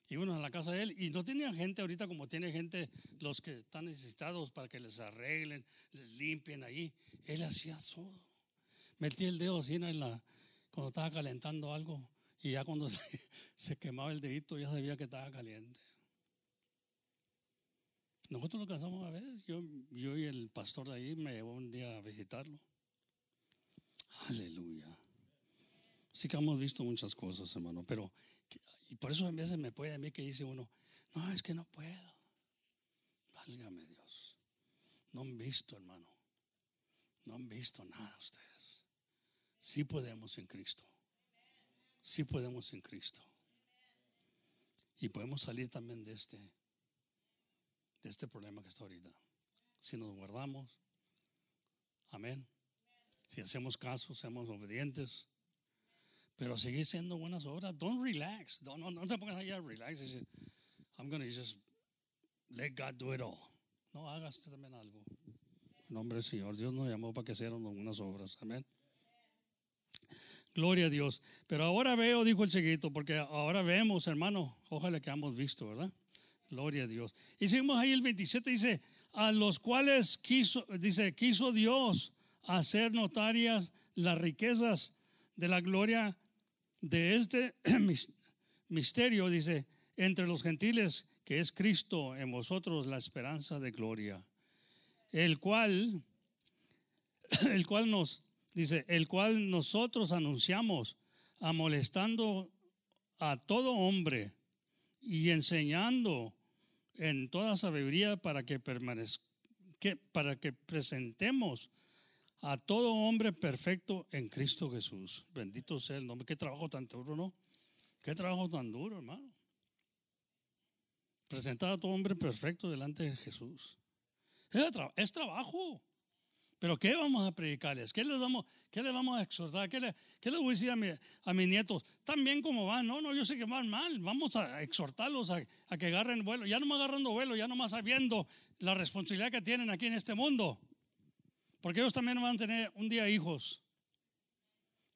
Íbamos a la casa de él y no tenía gente ahorita como tiene gente los que están necesitados para que les arreglen, les limpien ahí. Él hacía todo. Metía el dedo así en la, cuando estaba calentando algo y ya cuando se, se quemaba el dedito ya sabía que estaba caliente. Nosotros lo casamos a ver. Yo, yo y el pastor de ahí me llevó un día a visitarlo. Aleluya. Sí que hemos visto muchas cosas, hermano, pero y por eso a veces me puede a mí que dice uno, no, es que no puedo. Válgame Dios. No han visto, hermano. No han visto nada ustedes. Sí podemos en Cristo. Sí podemos en Cristo. Y podemos salir también de este de este problema que está ahorita. Si nos guardamos, amén. Si hacemos caso, seamos obedientes, pero seguir siendo buenas obras. Don't relax. Don't, no, no te pongas allá relax. Dice, I'm going to just let God do it all. No hagas también algo. En nombre del Señor. Dios nos llamó para que hiciéramos buenas obras. Amén. Gloria a Dios. Pero ahora veo, dijo el chiquito, porque ahora vemos, hermano. Ojalá que hemos visto, ¿verdad? Gloria a Dios. Y seguimos ahí el 27, dice, a los cuales quiso, dice, quiso Dios hacer notarias las riquezas de la gloria de este misterio, dice, entre los gentiles, que es Cristo en vosotros la esperanza de gloria, el cual, el cual nos, dice, el cual nosotros anunciamos, amolestando a todo hombre y enseñando en toda sabiduría para que permanezca, para que presentemos a todo hombre perfecto en Cristo Jesús. Bendito sea el nombre. Qué trabajo tan duro, ¿no? Qué trabajo tan duro, hermano. Presentar a todo hombre perfecto delante de Jesús. Es, trabajo. Pero ¿qué vamos a predicarles? ¿Qué les vamos, qué les vamos a exhortar? ¿Qué, les voy a decir a, mis nietos? Tan bien como van. No, no, yo sé que van mal. Vamos a exhortarlos a, a que agarren vuelo. Ya no más agarrando vuelo, ya no más sabiendo la responsabilidad que tienen aquí en este mundo. Porque ellos también van a tener un día hijos.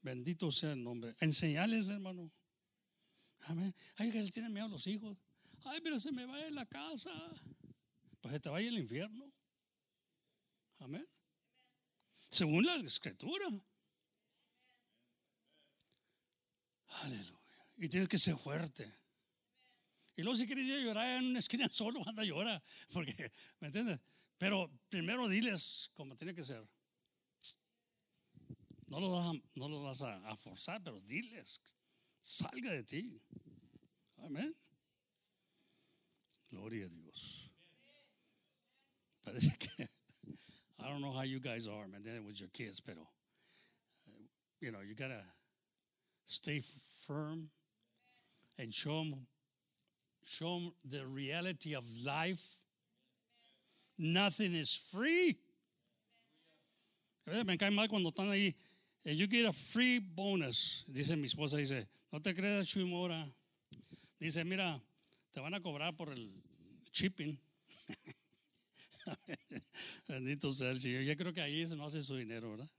Bendito sea el nombre. Enseñales, hermano. Amén. Ay, que le tienen miedo a los hijos. Ay, pero se me va a ir la casa. Pues se te vaya el infierno. Amén. Según la escritura. Aleluya. Y tienes que ser fuerte. Y luego si quieres llorar en una esquina solo, anda a llorar. Porque, ¿me entiendes? Pero primero diles como tiene que ser. No lo vas, a, no lo vas a, forzar, pero diles. Salga de ti. Amén. Gloria a Dios. Parece que I don't know how you guys are, man, Then with your kids, pero you know, you gotta stay firm and show them, show them the reality of life Nothing is free. Eh, me cae mal cuando están ahí. Eh, you get a free bonus. Dice mi esposa, dice, no te creas, Chuimora. Dice, mira, te van a cobrar por el shipping. Bendito sea el Señor. Yo creo que ahí no hace su dinero, ¿verdad?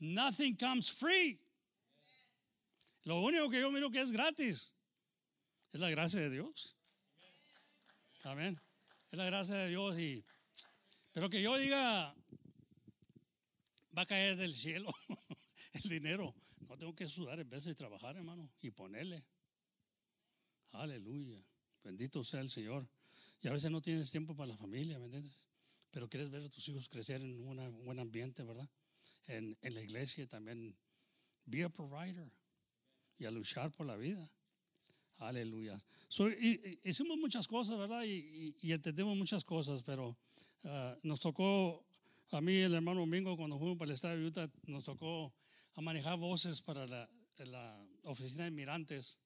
Nothing comes free. Lo único que yo miro que es gratis es la gracia de Dios. Amén. Es la gracia de Dios y pero que yo diga va a caer del cielo el dinero. No tengo que sudar en vez de trabajar, hermano, y ponerle. Aleluya. Bendito sea el Señor. Y a veces no tienes tiempo para la familia, ¿me entiendes? Pero quieres ver a tus hijos crecer en un buen ambiente, ¿verdad? En, en la iglesia también. Be a provider y a luchar por la vida. Aleluya. hicimos muchas cosas, ¿verdad? Y, entendemos muchas cosas, pero ah, nos tocó, a mí el hermano Domingo, cuando fuimos para el estado de Utah, nos tocó a manejar voces para la, oficina de mirantes,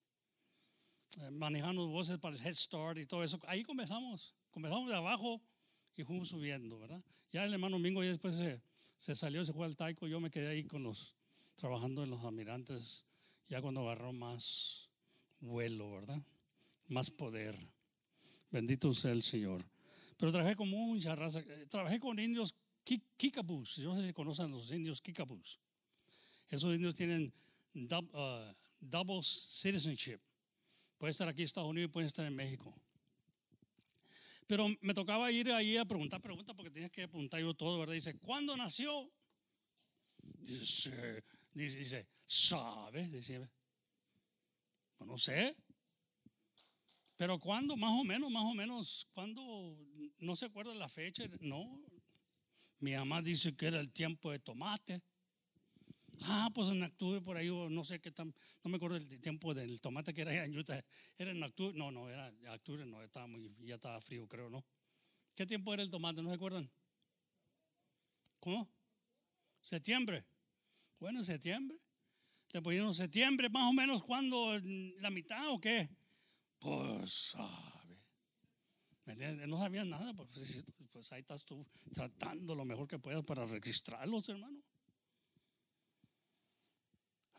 manejando voces para el Head Start y todo eso. Ahí comenzamos, comenzamos de abajo y fuimos subiendo, ¿verdad? Ya el hermano Domingo ya después se, se salió, se fue al Taiko, yo me quedé ahí con los, trabajando en los almirantes ya cuando agarró más vuelo, ¿verdad? Más poder. Bendito sea el Señor. Pero trabajé con mucha raza. eh, Trabajé con indios ki- Kikabus. Yo no sé si conocen los indios Kikabus. Esos indios tienen uh, double citizenship. Puede estar aquí en Estados Unidos y puede estar en México. Pero me tocaba ir ahí a preguntar preguntas porque tenía que apuntar yo todo, ¿verdad? Dice, ¿cuándo nació? Dice, dice, dice ¿sabe? Dice, "Pues no sé. Pero ¿cuándo? Más o menos, más o menos, ¿cuándo? No se acuerda la fecha, no. Mi mamá dice que era el tiempo de tomate. Ah, pues en octubre por ahí, no sé qué tan, no me acuerdo el tiempo del tomate que era en Utah. Era en octubre, no, no, era en octubre, no, estaba muy, ya estaba frío, creo, ¿no? ¿Qué tiempo era el tomate? ¿No se acuerdan? ¿Cómo? Septiembre. Bueno, septiembre. Le pusieron septiembre, más o menos, ¿cuándo? ¿La mitad o qué? Pues, sabe. No sabían nada, pues, pues ahí estás tú tratando lo mejor que puedas para registrarlos, hermano.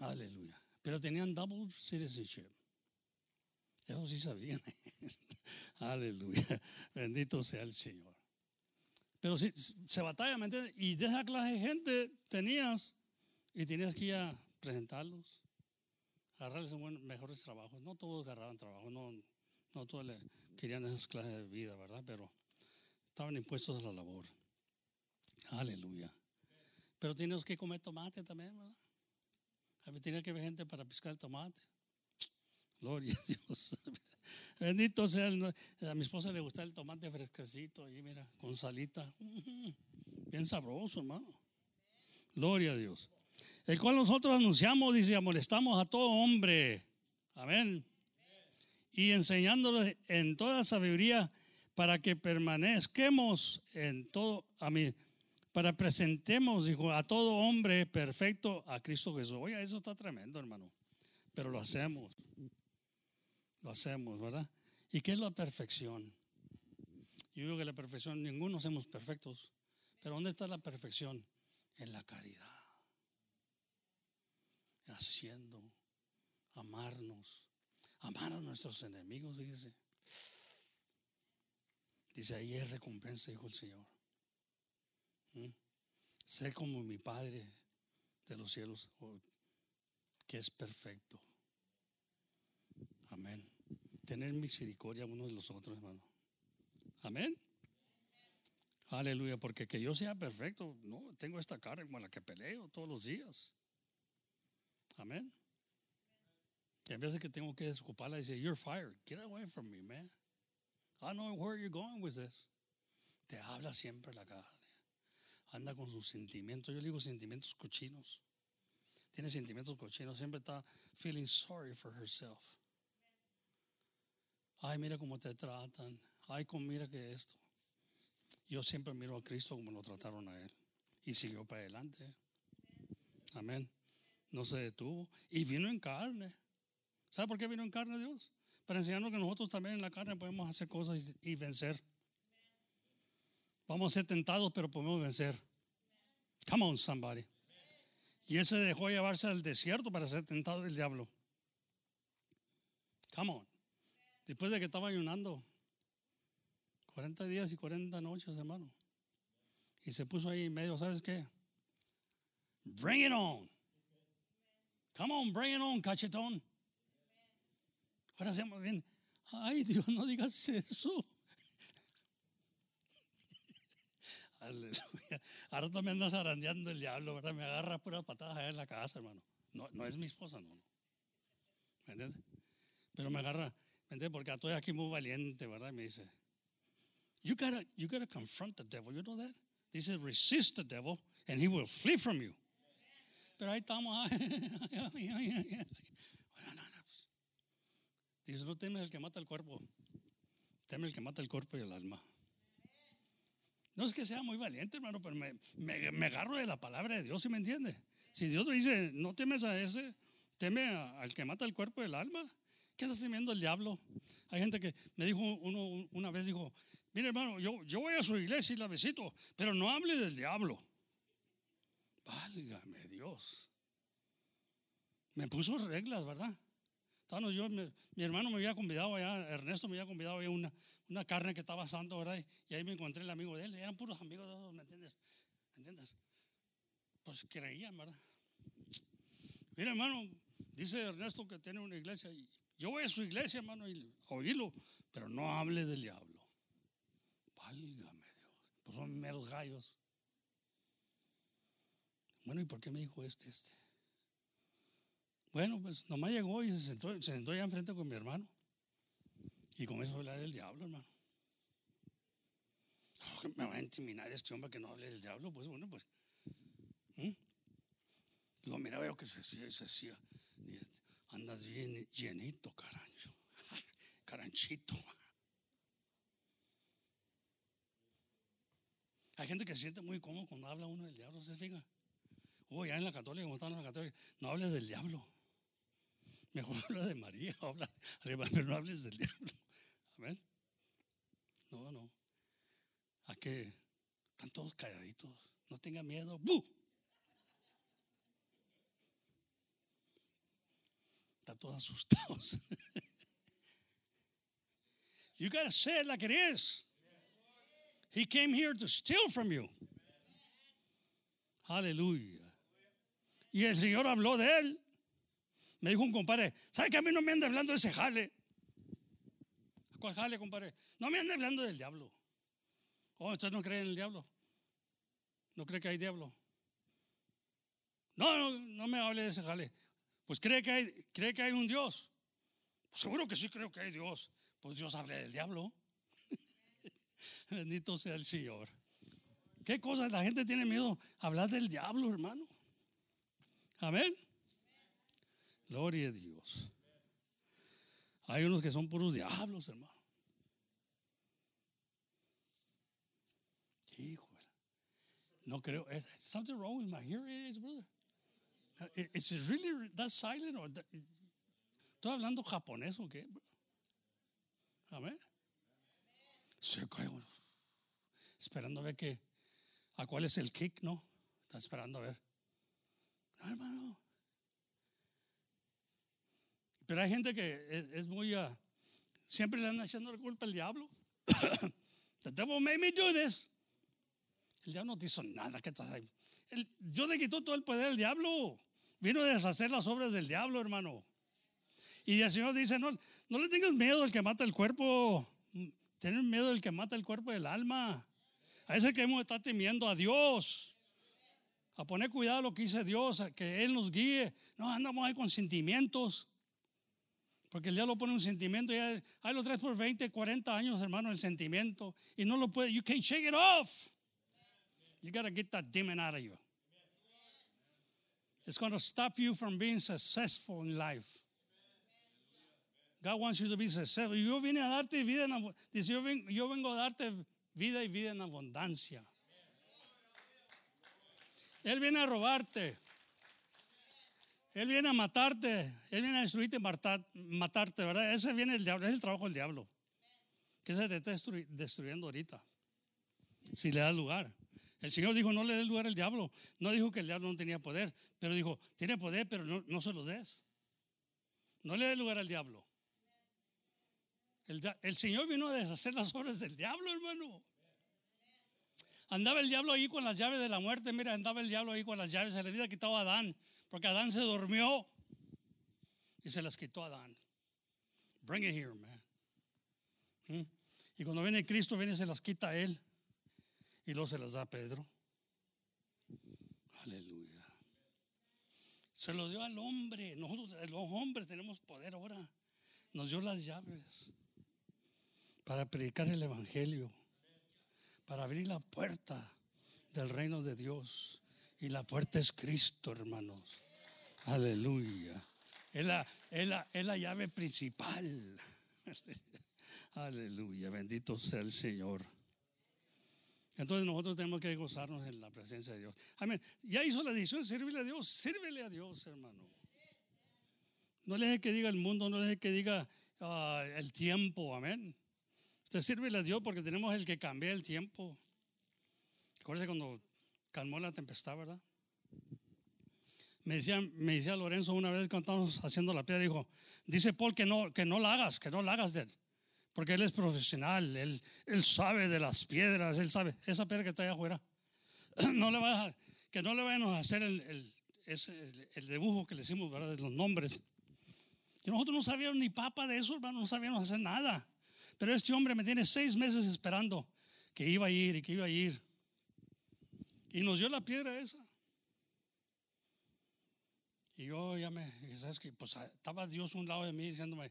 Aleluya. Pero tenían double citizenship. Eso sí sabían. Aleluya. Bendito sea el Señor. Pero sí, se batalla, ¿me entiendes? Y de esa clase de gente tenías y tenías que ir a presentarlos, agarrarles mejores trabajos. No todos agarraban trabajo, no, no todos querían esas clases de vida, ¿verdad? Pero estaban impuestos a la labor. Aleluya. Pero tienes que comer tomate también, ¿verdad? A mí tenía que haber gente para piscar el tomate. Gloria a Dios. Bendito sea el, A mi esposa le gusta el tomate fresquecito, ahí mira, con salita. Bien sabroso, hermano. Gloria a Dios. El cual nosotros anunciamos, dice, amonestamos a todo hombre. Amén. Y enseñándoles en toda sabiduría para que permanezquemos en todo, a mí, para presentemos, dijo, a todo hombre perfecto a Cristo Jesús. Oye, eso está tremendo, hermano. Pero lo hacemos. Lo hacemos, ¿verdad? ¿Y qué es la perfección? Yo digo que la perfección, ninguno somos perfectos. Pero ¿dónde está la perfección? En la caridad. Haciendo, amarnos, amar a nuestros enemigos, fíjese. Dice, ahí es recompensa, dijo el Señor. ¿Mm? Ser como mi Padre de los cielos, que es perfecto. Amén. Tener misericordia unos de los otros, hermano. Amén. Aleluya, porque que yo sea perfecto, no, tengo esta carne con la que peleo todos los días. Amén. Y a veces que tengo que desocuparla y you're fired, get away from me, man. I know where you're going with this. Te habla siempre la carne. Anda con sus sentimientos. Yo digo sentimientos cochinos. Tiene sentimientos cochinos. Siempre está feeling sorry for herself. Ay, mira cómo te tratan. Ay, cómo mira que esto. Yo siempre miro a Cristo como lo trataron a él. Y siguió para adelante. Amén. No se detuvo. Y vino en carne. ¿Sabe por qué vino en carne Dios? Para enseñarnos que nosotros también en la carne podemos hacer cosas y vencer. Vamos a ser tentados, pero podemos vencer. Come on, somebody. Y él se dejó llevarse al desierto para ser tentado del diablo. Come on. Después de que estaba ayunando 40 días y 40 noches, hermano. Y se puso ahí en medio, ¿sabes qué? Bring it on. Come on, bring it on, cachetón. Ahora hacemos bien. Ay, Dios, no digas eso. Aleluya. Ahora también andas arandeando el diablo, ¿verdad? Me agarra puras patadas allá en la casa, hermano. No, no es mi esposa, no. no. ¿Me entiendes? Pero me agarra, ¿me entiendes? Porque estoy aquí muy valiente, ¿verdad? Me dice, you gotta, you gotta confront the devil, you know that? Dice, resist the devil and he will flee from you. Pero ahí estamos. Dice, no temes el que mata el cuerpo, teme el que mata el cuerpo y el alma. No es que sea muy valiente, hermano, pero me, me, me agarro de la palabra de Dios, ¿sí me entiende? Si Dios dice, no temes a ese, teme al que mata el cuerpo y el alma. ¿Qué estás temiendo el diablo? Hay gente que me dijo, uno una vez dijo, mire hermano, yo, yo voy a su iglesia y la visito, pero no hable del diablo. Válgame Dios. me puso reglas, ¿verdad? Yo, mi, mi hermano me había convidado allá, Ernesto me había convidado allá una, una carne que estaba asando, ¿verdad? Y ahí me encontré el amigo de él, eran puros amigos ¿me entiendes? ¿Me entiendes? Pues creían, ¿verdad? Mira, hermano, dice Ernesto que tiene una iglesia y yo voy a su iglesia, hermano, y oírlo, pero no hable del diablo. Válgame Dios. Pues son meros gallos. Bueno, ¿y por qué me dijo este, este? Bueno, pues nomás llegó y se sentó, se sentó allá enfrente con mi hermano. Y comenzó a hablar del diablo, hermano. Me va a intimidar este hombre que no hable del diablo. Pues bueno, pues. ¿Mm? Digo, mira, veo que se hacía y se hacía. Y Andas llenito, carancho. Caranchito. Hay gente que se siente muy cómodo cuando habla uno del diablo, ¿se fija? Oh, ya en la católica, como están en la católica, no hables del diablo. Mejor habla de María, habla, pero no hables del diablo. Amén. No, no. A que están todos calladitos. No tenga miedo. ¡Bu! Están todos asustados. you gotta say it like it is. He came here to steal from you. Aleluya. Y el Señor habló de él. Me dijo un compadre, ¿sabe que a mí no me anda hablando de ese jale? ¿Cuál jale, compadre? No me anda hablando del diablo. Oh, ¿usted no cree en el diablo? ¿No cree que hay diablo? No, no, no me hable de ese jale. Pues cree que hay, cree que hay un Dios. Pues seguro que sí creo que hay Dios. Pues Dios hable del diablo. Bendito sea el Señor. ¿Qué cosa? La gente tiene miedo hablar del diablo, hermano. Amén. Gloria a Dios. Hay unos que son puros diablos, hermano. No creo. eh, Something wrong with my hearing aids, brother. Eh, Is it really that silent or that- ¿Estoy hablando japonés o qué? Amén. Se cae uno. Esperando a ver qué. ¿A cuál es el kick? No. Está esperando a ver. No, hermano. Pero hay gente que es, es muy. ah, siempre le andan echando la culpa al diablo. The devil made me do this. El diablo no te hizo nada. ¿Qué estás ahí? El- Dios le quitó todo el poder al diablo. Vino a deshacer las obras del diablo, hermano. Y el Señor dice: No, no le tengas miedo al que mata el cuerpo. Tener miedo del que mata el cuerpo del alma. A ese que hemos estar temiendo a Dios. A poner cuidado a lo que dice Dios, que Él nos guíe. No andamos ahí con sentimientos. Porque el diablo pone un sentimiento y ahí lo traes por 20, 40 años, hermano, el sentimiento. Y no lo puede, you can't shake it off. You got to get that demon out of you. It's going to stop you from being successful in life. God wants you to be successful. Yo vine a darte vida en yo, ven- yo vengo a darte vida y vida en abundancia. Él viene a robarte. Él viene a matarte. Él viene a destruirte y matar- matarte, ¿verdad? Ese viene el diablo, es el trabajo del diablo. Que se te está destru- destruyendo ahorita. Si le das lugar. El Señor dijo, no le des lugar al diablo. No dijo que el diablo no tenía poder, pero dijo, tiene poder, pero no, no se lo des. No le des lugar al diablo. El, Señor vino a deshacer las obras del diablo, hermano. Andaba el diablo ahí con las llaves de la muerte. Mira, andaba el diablo ahí con las llaves. Se le había quitado a Adán. Porque Adán se durmió. Y se las quitó a Adán. Bring it here, man. ¿Mm? Y cuando viene Cristo, viene y se las quita a él. Y luego se las da a Pedro. Aleluya. Se lo dio al hombre. Nosotros, los hombres, tenemos poder ahora. Nos dio las llaves para predicar el Evangelio, para abrir la puerta del reino de Dios. Y la puerta es Cristo, hermanos. Aleluya. Es la, es la- es la llave principal. Aleluya. Bendito sea el Señor. Entonces nosotros tenemos que gozarnos en la presencia de Dios. Amén. Ya hizo la decisión de servirle a Dios. Sírvele a Dios, hermano. No le deje que diga el mundo, no le deje que diga ah, el tiempo. Amén. Usted sírvele a Dios porque tenemos el que cambia el tiempo. Acuérdese cuando calmó la tempestad, ¿verdad? Me decía, me decía Lorenzo una vez cuando estábamos haciendo la piedra, dijo, dice Paul que no, que no la hagas, que no la hagas de él. Porque él es profesional, él, él sabe de las piedras, él sabe. Esa piedra que está allá afuera, no le va que no le vayan a hacer el, el, el, el dibujo que le hicimos, ¿verdad? De los nombres. Y nosotros no sabíamos ni papa de eso, hermano, no sabíamos hacer nada. Pero este hombre me tiene seis meses esperando que iba a ir y que iba a ir. Y nos dio la piedra esa. Y yo ya me, ¿sabes qué? Pues estaba Dios a un lado de mí diciéndome,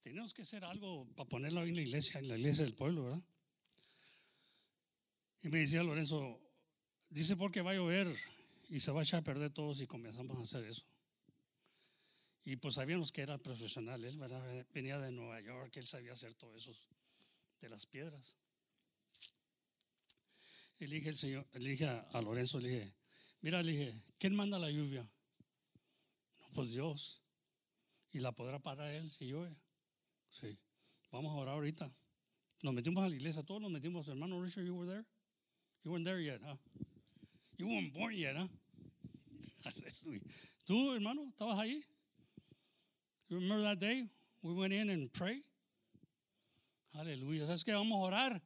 tenemos que hacer algo para ponerlo en la iglesia, en la iglesia del pueblo, ¿verdad? Y me decía Lorenzo, dice porque va a llover y se va a echar a perder todo si comenzamos a hacer eso. Y pues sabíamos que era profesional, él ¿verdad? venía de Nueva York, él sabía hacer todo eso de las piedras. Y el señor, le a, Lorenzo, le dije, mira, le dije, ¿quién manda la lluvia? No, pues Dios. ¿Y la podrá parar él si llueve? Sí. Vamos a orar ahorita. Nos metimos a la iglesia, todos nos metimos. Hermano Richard, you were there? You weren't there yet, huh? You weren't born yet, huh? Aleluya. ¿Tú, hermano, estabas ahí? You remember that day? We went in and prayed. Aleluya. ¿Sabes que Vamos a orar.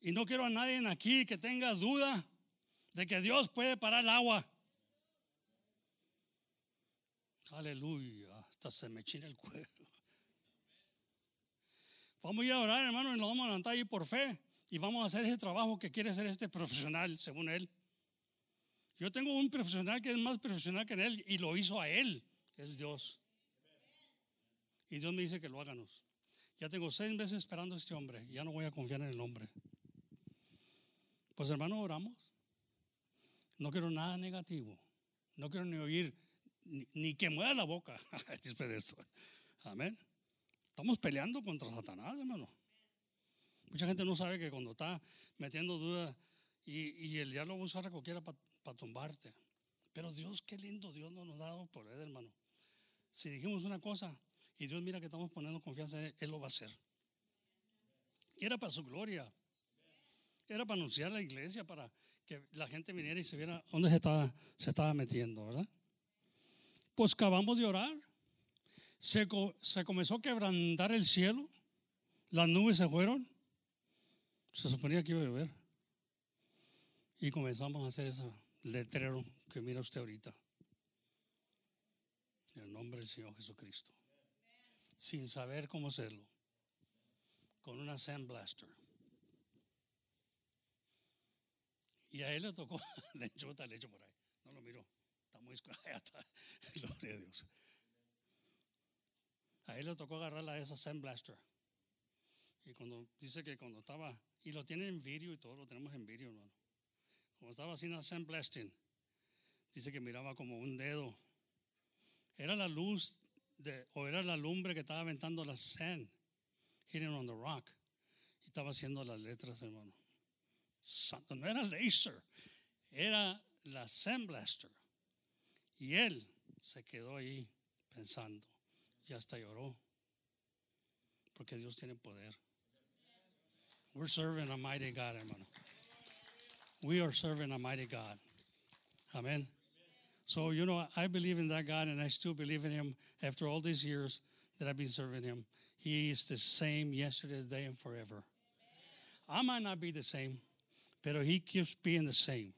Y no quiero a nadie aquí que tenga duda de que Dios puede parar el agua. Aleluya. Hasta se me china el cuello. Vamos a ir a orar, hermano, y nos vamos a levantar ahí por fe. Y vamos a hacer ese trabajo que quiere hacer este profesional, según él. Yo tengo un profesional que es más profesional que él y lo hizo a él. Es Dios. Y Dios me dice que lo háganos. Ya tengo seis meses esperando a este hombre. Ya no voy a confiar en el hombre. Pues hermano, oramos. No quiero nada negativo. No quiero ni oír, ni, que mueva la boca después de esto. Amén. Estamos peleando contra Satanás, hermano. Mucha gente no sabe que cuando está metiendo dudas y, el diablo usa a para tumbarte. Pero Dios, qué lindo Dios nos ha dado por él, hermano. Si dijimos una cosa y Dios mira que estamos poniendo confianza en él, Él lo va a hacer. Y era para su gloria. Era para anunciar a la iglesia, para que la gente viniera y se viera dónde se estaba, se estaba metiendo, ¿verdad? Pues acabamos de orar. Se, se comenzó a quebrantar el cielo. Las nubes se fueron. Se suponía que iba a llover. Y comenzamos a hacer ese letrero que mira usted ahorita. En el nombre del Señor Jesucristo. Sin saber cómo hacerlo. Con una sandblaster. Y a él le tocó, le echó tal hecho por ahí. No lo miró. Está muy está. Gloria a Dios. A él le tocó agarrarla a esa Sandblaster. Y cuando dice que cuando estaba, y lo tiene en vídeo y todo lo tenemos en vídeo, hermano. Cuando estaba haciendo Sandblasting, dice que miraba como un dedo. Era la luz de, o era la lumbre que estaba aventando la sand, hitting on the rock. Y estaba haciendo las letras, hermano santo, no era laser, era la Sandblaster. Y él se quedó ahí pensando hasta lloró. Porque Dios tiene poder. We're serving a mighty God, hermano. We are serving a mighty God. Amen. So, you know, I believe in that God and I still believe in Him after all these years that I've been serving Him. He is the same yesterday, today, and forever. I might not be the same, pero He keeps being the same.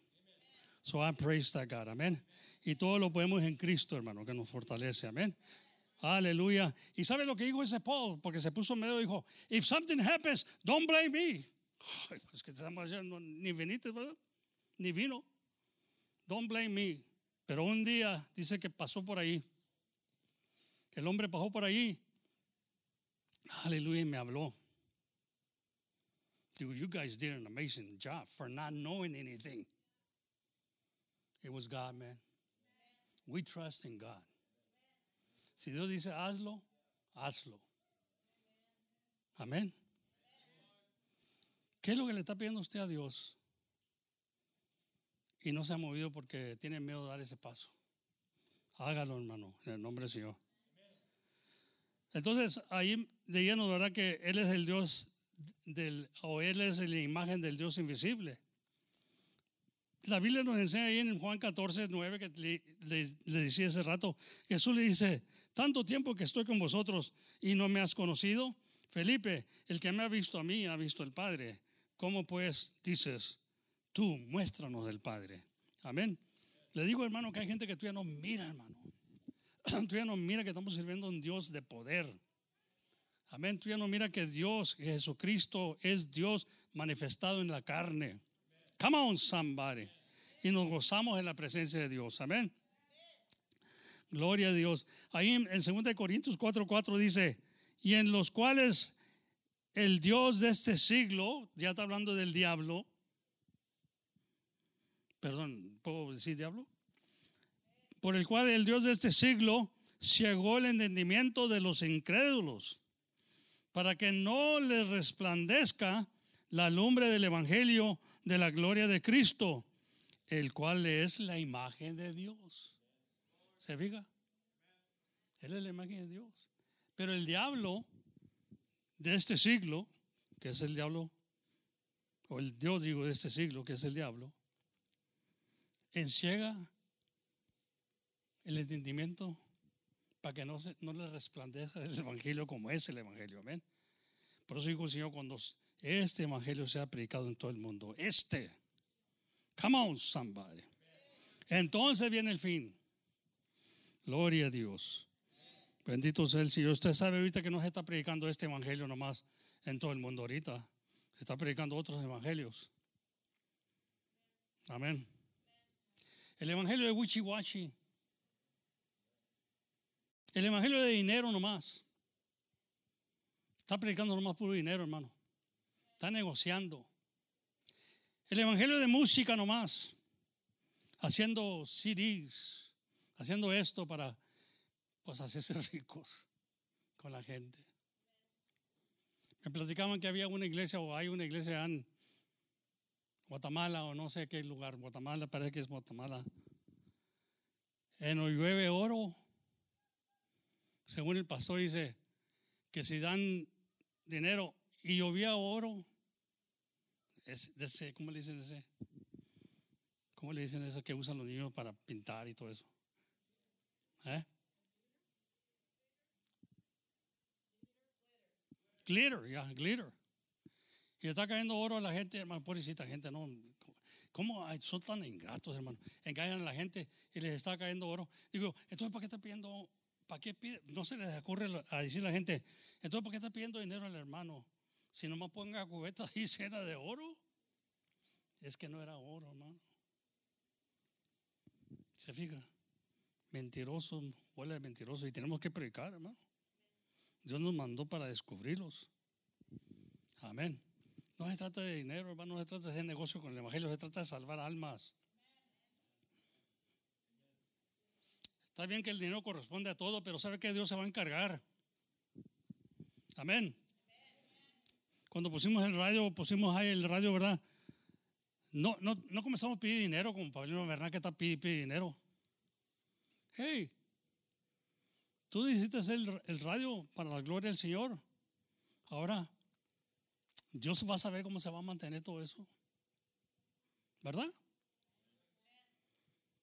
So I praise that God. Amén. Y todo lo podemos en Cristo, hermano, que nos fortalece. Amén. Aleluya. ¿Y sabe lo que dijo ese Paul? Porque se puso medio y dijo, if something happens, don't blame me. Ay, pues que estamos ni viniste, ¿verdad? Ni vino. Don't blame me. Pero un día dice que pasó por ahí. El hombre pasó por ahí. Aleluya, me habló. Dude, you guys did an amazing job for not knowing anything. It was God, man. We trust in God. Si Dios dice hazlo, hazlo. Amén. ¿Qué es lo que le está pidiendo usted a Dios? Y no se ha movido porque tiene miedo de dar ese paso. Hágalo, hermano, en el nombre del Señor. Entonces, ahí de lleno, ¿verdad? Que Él es el Dios del, o Él es la imagen del Dios invisible. La Biblia nos enseña ahí en Juan 14, 9, que le, le, le decía hace rato, Jesús le dice, tanto tiempo que estoy con vosotros y no me has conocido. Felipe, el que me ha visto a mí, ha visto al Padre. ¿Cómo pues dices, tú muéstranos del Padre? Amén. Le digo, hermano, que hay gente que tú ya no mira, hermano. Tú ya no mira que estamos sirviendo a un Dios de poder. Amén. Tú ya no mira que Dios, Jesucristo es Dios manifestado en la carne. Come on, somebody. Y nos gozamos en la presencia de Dios. Amén. Gloria a Dios. Ahí en, 2 Corintios 4:4 4 dice, y en los cuales el Dios de este siglo, ya está hablando del diablo, perdón, ¿puedo decir diablo? Por el cual el Dios de este siglo ciegó el entendimiento de los incrédulos, para que no les resplandezca la lumbre del Evangelio de la gloria de Cristo, el cual es la imagen de Dios. ¿Se fija? Él es la imagen de Dios. Pero el diablo de este siglo, que es el diablo, o el Dios digo de este siglo, que es el diablo, enciega el entendimiento para que no, se, no le resplandezca el Evangelio como es el Evangelio. Amén. Por eso dijo el Señor, cuando este Evangelio sea predicado en todo el mundo, este, come on somebody. Entonces viene el fin. Gloria a Dios. Bendito sea el Señor. Usted sabe ahorita que no se está predicando este Evangelio nomás en todo el mundo ahorita. Se está predicando otros evangelios. Amén. El Evangelio de Wichiwachi. El Evangelio de dinero nomás. Está predicando nomás puro dinero, hermano. Está negociando. El Evangelio de música nomás. Haciendo CDs. Haciendo esto para pues hacerse ricos con la gente. Me platicaban que había una iglesia o hay una iglesia en Guatemala o no sé qué lugar. Guatemala parece que es Guatemala. En hoy llueve oro. Según el pastor dice que si dan dinero y llovía oro, es de ese, ¿cómo le dicen ese? ¿Cómo le dicen eso que usan los niños para pintar y todo eso? ¿Eh? Glitter, ya, glitter. Y está cayendo oro a la gente, hermano, pobrecita gente, no. ¿Cómo son tan ingratos, hermano? Engañan a la gente y les está cayendo oro. Digo, entonces, ¿para qué está pidiendo? ¿Para qué pide? No se les ocurre a decir la gente, entonces, ¿para qué está pidiendo dinero al hermano? Si no nomás ponga cubetas y cena de oro. Es que no era oro, hermano. ¿Se fija? Mentiroso, huele de mentiroso. Y tenemos que predicar, hermano. Dios nos mandó para descubrirlos. Amén. No se trata de dinero, hermano, no se trata de hacer negocio con el Evangelio, se trata de salvar almas. Está bien que el dinero corresponde a todo, pero sabe que Dios se va a encargar. Amén. Cuando pusimos el radio, pusimos ahí el radio, ¿verdad? No, no, no comenzamos a pedir dinero como Pablino Bernal que está pidiendo dinero. Hey, Tú hiciste el, el radio para la gloria del Señor. Ahora, Dios va a saber cómo se va a mantener todo eso. ¿Verdad?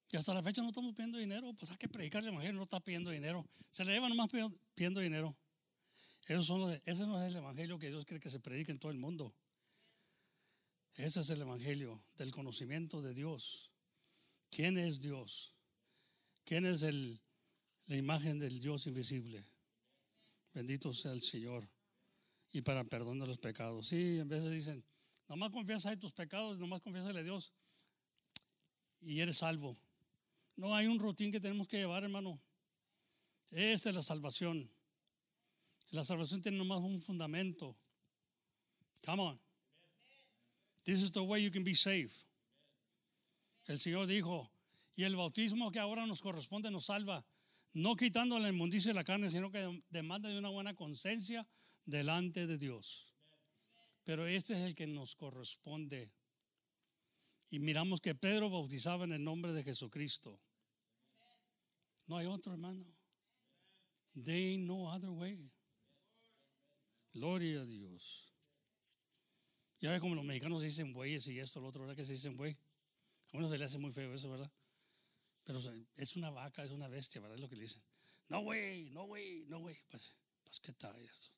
Y hasta la fecha no estamos pidiendo dinero. Pues hay que predicar el evangelio, no está pidiendo dinero. Se le lleva nomás pidiendo dinero. Eso son ese no es el evangelio que Dios quiere que se predique en todo el mundo. Ese es el evangelio del conocimiento de Dios. ¿Quién es Dios? ¿Quién es el, la imagen del Dios invisible. Bendito sea el Señor. Y para perdón de los pecados. Sí, en veces dicen, nomás confiesa en tus pecados, nomás confiesa a Dios y eres salvo. No hay un rutín que tenemos que llevar, hermano. Esta es la salvación. La salvación tiene nomás un fundamento. Come on. This is the way you can be saved. El Señor dijo, y el bautismo que ahora nos corresponde nos salva no quitando la inmundicia de la carne, sino que demanda de una buena conciencia delante de Dios. Pero este es el que nos corresponde. Y miramos que Pedro bautizaba en el nombre de Jesucristo. No hay otro hermano. There ain't no other way. Gloria a Dios. Ya ve como los mexicanos dicen bueyes y esto, lo otro, ¿verdad que se dicen buey? A uno se le hace muy feo eso, ¿verdad? Pero es una vaca, es una bestia, ¿verdad? Es lo que le dicen. No, güey, no, güey, no, güey. Pues, pues, ¿qué tal esto?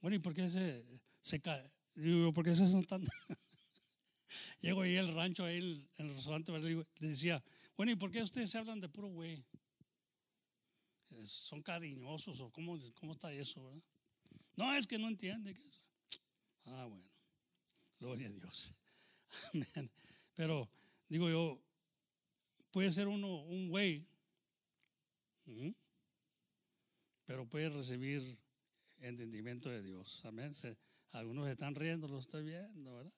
Bueno, ¿y por qué se, se cae? Digo, ¿por qué se son tan... Llego ahí al rancho, ahí en el restaurante, ¿verdad? Le decía, bueno, ¿y por qué ustedes se hablan de puro güey? ¿Son cariñosos o cómo, cómo está eso, verdad? No, es que no entiende. Ah, bueno. Gloria a Dios. Amén. Pero digo yo, puede ser uno un güey, pero puede recibir entendimiento de Dios. Amén. algunos están riendo, lo estoy viendo, ¿verdad?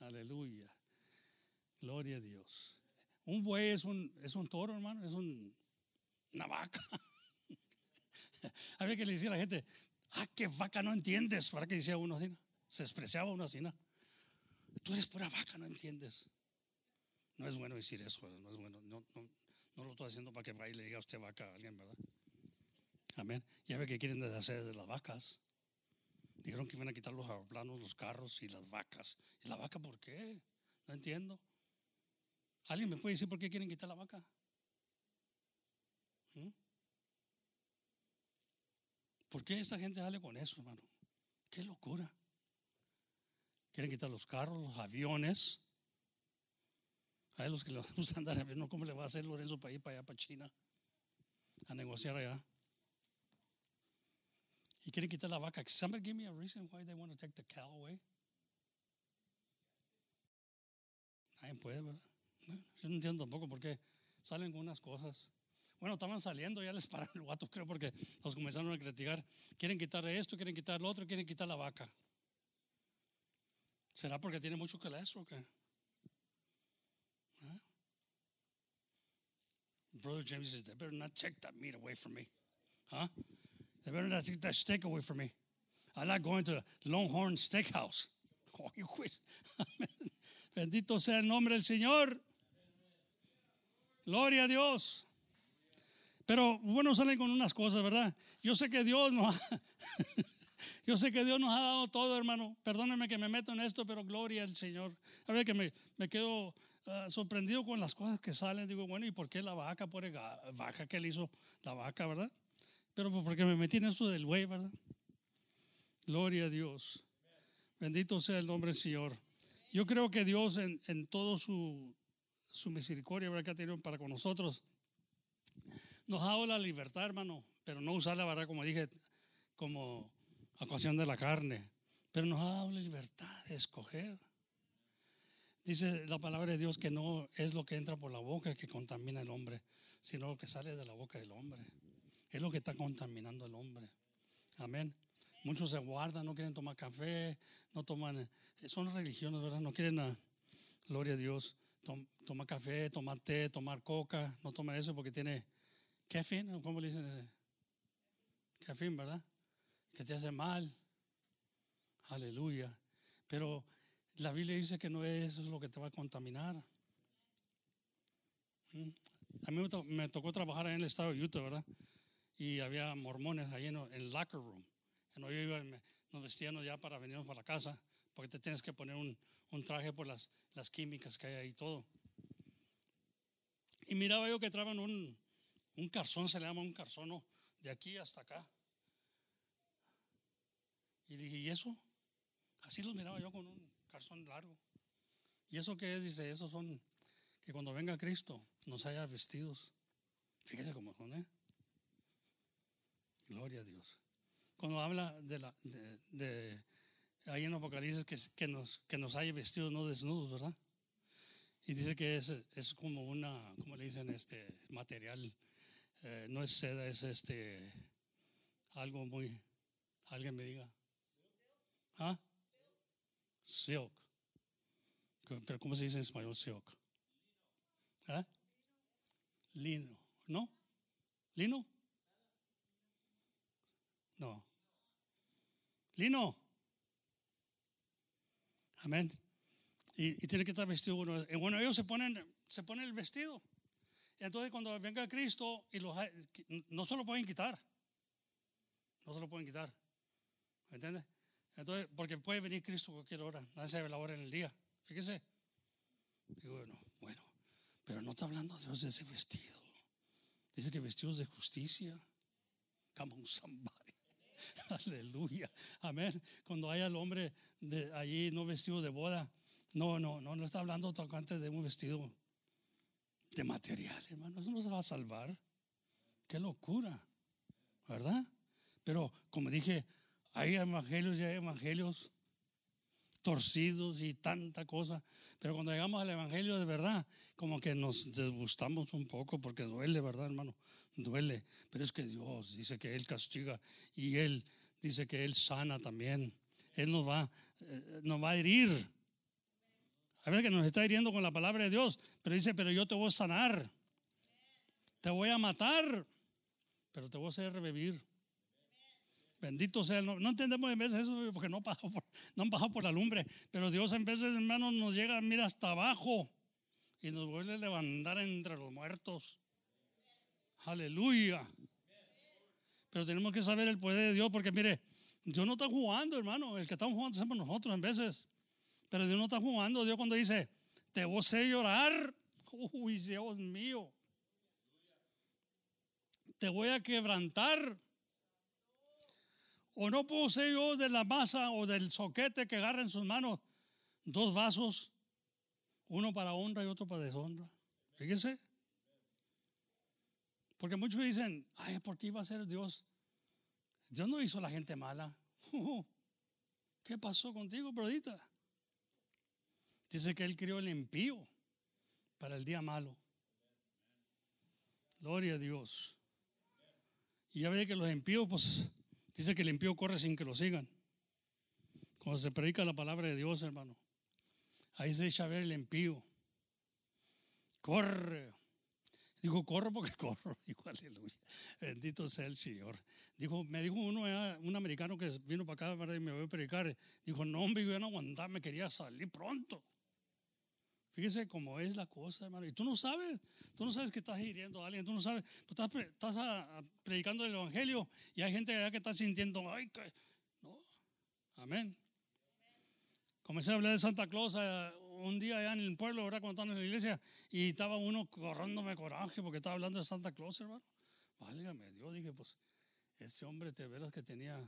Aleluya. Gloria a Dios. Un buey es un, es un toro, hermano, es un, una vaca. Había que le decía a la gente, ah, qué vaca no entiendes, para que decía uno así, se expresaba uno así, ¿no? Tú eres pura vaca, no entiendes. No es bueno decir eso, no es bueno. No, no, lo estoy haciendo para que vaya y le diga a usted vaca a alguien, ¿verdad? Amén. Ya ve que quieren deshacer de las vacas. Dijeron que iban a quitar los aeroplanos, los carros y las vacas. ¿Y la vaca por qué? No entiendo. ¿Alguien me puede decir por qué quieren quitar la vaca? ¿Mm? ¿Por qué esta gente sale con eso, hermano? Qué locura. Quieren quitar los carros, los aviones. Hay los que le gustan andar a ¿no? ¿Cómo le va a hacer Lorenzo para ir para allá, para China? A negociar allá. Y quieren quitar la vaca. Somebody give me a reason why they want to take the cow away. Nadie puede, ¿verdad? Yo no entiendo tampoco por qué salen con unas cosas. Bueno, estaban saliendo, ya les pararon el guato, creo, porque los comenzaron a criticar. Quieren quitar esto, quieren quitar lo otro, quieren quitar la vaca. ¿Será porque tiene mucho colesterol o qué? ¿Eh? Brother James says, they better not take that meat away from me. Huh? They better not take that steak away from me. I like going to Longhorn Steakhouse. Oh, you quit. Bendito sea el nombre del Señor. Gloria a Dios. Pero bueno, salen con unas cosas, ¿verdad? Yo sé que Dios nos ha, yo sé que Dios nos ha dado todo, hermano. Perdónenme que me meto en esto, pero gloria al Señor. A ver que me, me quedo ah, sorprendido con las cosas que salen. Digo, bueno, ¿y por qué la vaca? Por vaca que le hizo la vaca, ¿verdad? Pero pues porque me metí en esto del güey, ¿verdad? Gloria a Dios. Bendito sea el nombre del Señor. Yo creo que Dios en, en todo su, su misericordia ¿verdad? que ha tenido para con nosotros, nos ha dado la libertad, hermano, pero no usar la verdad, como dije, como ocasión de la carne, pero nos ha dado la libertad de escoger. Dice la palabra de Dios que no es lo que entra por la boca que contamina al hombre, sino lo que sale de la boca del hombre. Es lo que está contaminando al hombre. Amén. Muchos se guardan, no quieren tomar café, no toman, eh, son religiones, ¿verdad? No quieren, ah, gloria a Dios, tomar café, tomar té, tomar coca, no toman eso porque tiene cafeína, ¿cómo le dicen? Cafeína, ¿verdad? Que te hace mal. Aleluya. Pero la Biblia dice que no es eso lo que te va a contaminar. ¿Mm? A mí me tocó trabajar en el estado de Utah, ¿verdad? Y había mormones ahí en el locker room. Yo nos vestíamos ya para venirnos para la casa, porque te tienes que poner un, traje por las, las, químicas que hay ahí todo. Y miraba yo que traban un, un carzón, se le llama un carzono, de aquí hasta acá. Y dije, ¿y eso? Así los miraba yo con un carzón largo. ¿Y eso qué es? Dice, esos son que cuando venga Cristo nos haya vestidos. Fíjese cómo son, ¿eh? Gloria a Dios cuando habla de, la, de, ahí en Apocalipsis que, que, nos, que nos haya vestido no desnudos, ¿verdad? Y dice que es, es como una, como le dicen, este material, eh, no es seda, es este, algo muy, alguien me diga. ¿Ah? Silk. Pero ¿cómo se dice en español silk? ¿Ah? Lino. ¿No? ¿Lino? No. Lino. Amén. Y, tiene que estar vestido bueno. Y bueno, ellos se ponen, se ponen el vestido. Y entonces cuando venga Cristo, y los, no se lo pueden quitar. No se lo pueden quitar. ¿Me entiendes? Entonces, porque puede venir Cristo cualquier hora. Nadie sabe la hora en el día. Fíjese. Digo, bueno, bueno, pero no está hablando Dios de ese vestido. Dice que vestidos de justicia. Come on, somebody. Aleluya. Amén. Cuando haya el hombre de allí no vestido de boda. No, no, no, no está hablando tocante de un vestido de material, hermano. Eso no se va a salvar. Qué locura. ¿Verdad? Pero como dije, hay evangelios y hay evangelios torcidos y tanta cosa. Pero cuando llegamos al Evangelio de verdad, como que nos desgustamos un poco porque duele, ¿verdad, hermano? Duele. Pero es que Dios dice que Él castiga y Él dice que Él sana también. Él nos va, eh, nos va a herir. A ver que nos está hiriendo con la palabra de Dios, pero dice, pero yo te voy a sanar. Te voy a matar, pero te voy a hacer revivir. Bendito sea. No, no entendemos en veces eso porque no, pasó por, no han pasado por la lumbre. Pero Dios en veces, hermanos, nos llega, mira, hasta abajo y nos vuelve a levantar entre los muertos. Aleluya. Pero tenemos que saber el poder de Dios porque, mire, Dios no está jugando, hermano. El que estamos jugando somos nosotros en veces. Pero Dios no está jugando. Dios cuando dice, te voy a llorar. Uy, Dios mío. Te voy a quebrantar. O no puedo ser yo de la masa o del soquete que agarra en sus manos dos vasos, uno para honra y otro para deshonra. Fíjese. Porque muchos dicen, ay, ¿por qué iba a ser Dios? Dios no hizo la gente mala. ¿Qué pasó contigo, brodita? Dice que Él crió el impío para el día malo. Gloria a Dios. Y ya ve que los impíos, pues, dice que el impío corre sin que lo sigan. Cuando se predica la palabra de Dios, hermano, ahí se echa a ver el impío. Corre. Dijo, corro porque corro. Dijo, aleluya. Bendito sea el Señor. Dijo, me dijo uno, un americano que vino para acá y me voy a predicar. Dijo, no, hombre, yo no aguantaba, me quería salir pronto. Fíjese cómo es la cosa, hermano. Y tú no sabes, tú no sabes que estás hiriendo a alguien, tú no sabes, pues estás, estás a, predicando el Evangelio y hay gente allá que está sintiendo, ay, que... No, amén. Comencé a hablar de Santa Claus eh, un día allá en el pueblo, ¿verdad? Cuando estaba en la iglesia y estaba uno corrándome coraje porque estaba hablando de Santa Claus, hermano. Válgame Dios, dije, pues, ese hombre te verás que tenía,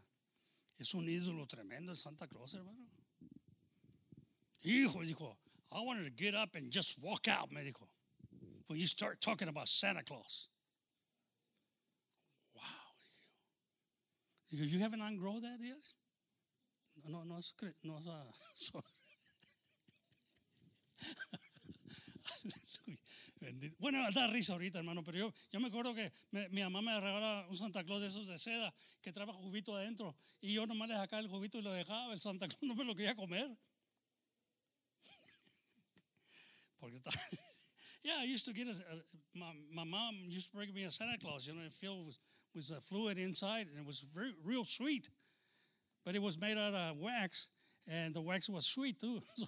es un ídolo tremendo el Santa Claus, hermano. Hijo, dijo, I wanted to get up and just walk out, me dijo. When you start talking about Santa Claus. Wow. Digo, you haven't ungrown that yet? No, no, es, no uh, sorry. Bueno, da risa ahorita, hermano, pero yo, yo me acuerdo que me, mi mamá me regalaba un Santa Claus de esos de seda que trabaja juguito adentro y yo nomás le sacaba el juguito y lo dejaba. El Santa Claus no me lo quería comer. Porque yeah, I used to get a, my, my mom used to bring me a Santa Claus, you know, it filled was with a uh, fluid inside and it was very, real sweet. But it was made out of wax and the wax was sweet too. So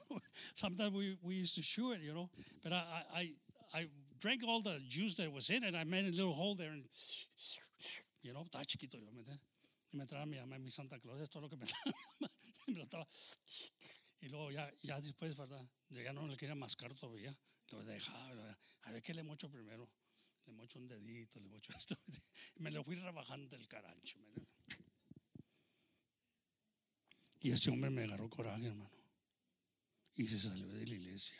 sometimes we, we used to chew it, you know. But I, I, I drank all the juice that was in it. I made a little hole there and, you know, estaba chiquito yo, ¿me entiendes? Y me traía mi Santa Claus, es todo lo que me, me lo estaba. Y luego ya, ya después, ¿verdad? Ya no le quería mascar todavía. Lo dejaba, a ver qué le mocho primero. Le mocho un dedito, le mocho esto. Me lo fui rebajando el carancho. Y ese hombre me agarró coraje, hermano. Y se salió de la iglesia.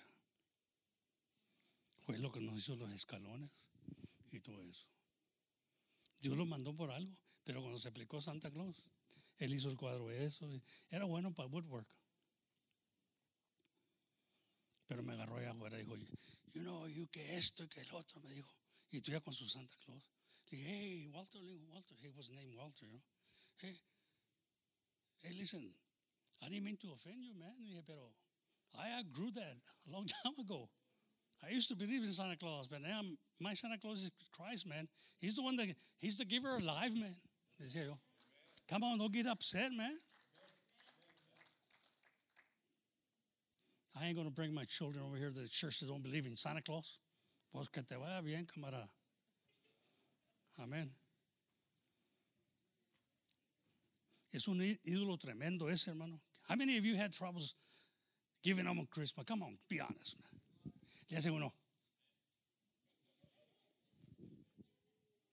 Fue lo que nos hizo los escalones y todo eso. Dios lo mandó por algo, pero cuando se aplicó Santa Claus, él hizo el cuadro eso. Era bueno para woodwork. Pero me agarró allá afuera y dijo, you know, you que esto y que el otro, me dijo. Y tú ya con su Santa Claus. Le dije, hey, Walter, Walter, he was named Walter, you know. Hey, hey, listen, I didn't mean to offend you, man. dije, pero I grew that a long time ago. I used to believe in Santa Claus, but now my Santa Claus is Christ, man. He's the one that, he's the giver of life, man. Decía yo. Come on, don't get upset, man. I ain't going to bring my children over here to the church that don't believe in Santa Claus. Pues que te vaya bien, camarada. Amén. Es un ídolo tremendo ese, hermano. How many of you had troubles giving them on Christmas? Come on, be honest, man. le hace uno.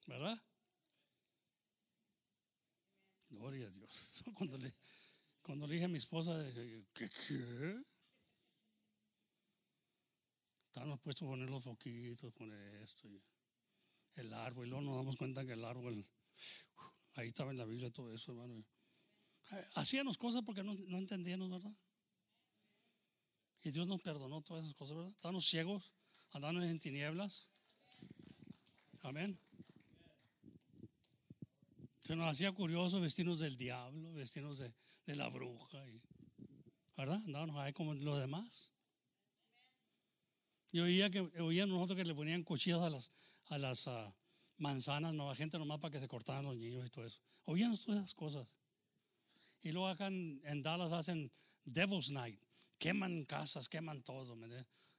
¿Verdad? Gloria a Dios. Cuando le, cuando le dije a mi esposa, ¿qué? qué? Estábamos puestos a poner los foquitos, poner esto, el árbol, y luego nos damos cuenta que el árbol, ahí estaba en la Biblia todo eso, hermano. Hacíamos cosas porque no, no entendíamos, ¿verdad? Y Dios nos perdonó todas esas cosas, ¿verdad? Estábamos ciegos, andando en tinieblas. Amén. Se nos hacía curioso vestirnos del diablo, vestirnos de, de la bruja, y, ¿verdad? Andábamos ahí como los demás. Yo oía que oía nosotros que le ponían cuchillas a las, a las uh, manzanas, no, a gente nomás para que se cortaran los niños y todo eso. Oían todas esas cosas. Y luego acá en, en Dallas hacen Devil's Night. Queman casas, queman todo, ¿me?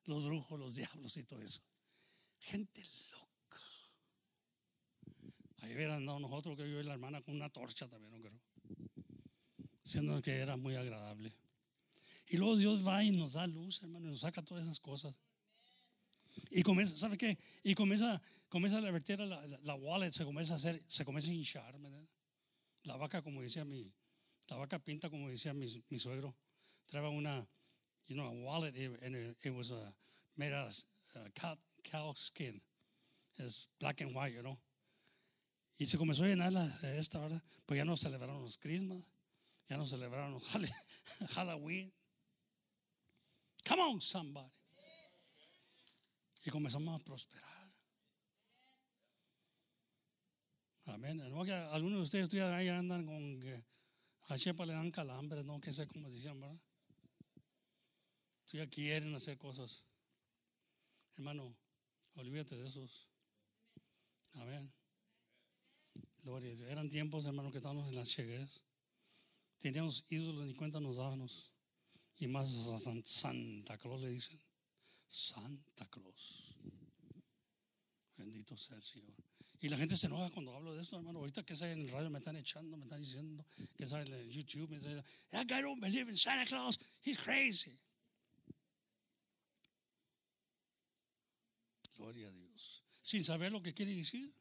Los brujos, los diablos y todo eso. Gente loca. Ahí hubieran andado nosotros, que yo y la hermana con una torcha también, no creo. Siendo que era muy agradable. Y luego Dios va y nos da luz, hermano, y nos saca todas esas cosas. Y comienza, ¿sabe qué? Y comienza, comienza a verter la, la, la, wallet, se comienza a hacer, se comienza a hinchar, ¿verdad? La vaca, como decía mi, la vaca pinta, como decía mi, mi suegro, traía una, you know, a wallet, and it, it was uh, made out of uh, cow, cow skin. It's black and white, you know. Y se comenzó a llenar la, esta, ¿verdad? Pues ya no celebraron los Christmas, ya no celebraron los Halloween. Come on, somebody. Y comenzamos a prosperar. Amén. No que algunos de ustedes todavía andan con que a Chepa le dan calambres, no que sé cómo decían, ¿verdad? Todavía quieren hacer cosas. Hermano, olvídate de esos. Amén. Gloria a Dios. Eran tiempos, hermano, que estábamos en las chegues. Teníamos ídolos, ni cuenta nos dábamos. Y más Santa Claus le dicen. Santa Claus. Bendito sea el Señor. Y la gente se enoja cuando hablo de esto, hermano. Ahorita que en el radio me están echando, me están diciendo, que sabe en YouTube, me dicen, that guy don't believe in Santa Claus, he's crazy. Gloria a Dios. Sin saber lo que quiere decir.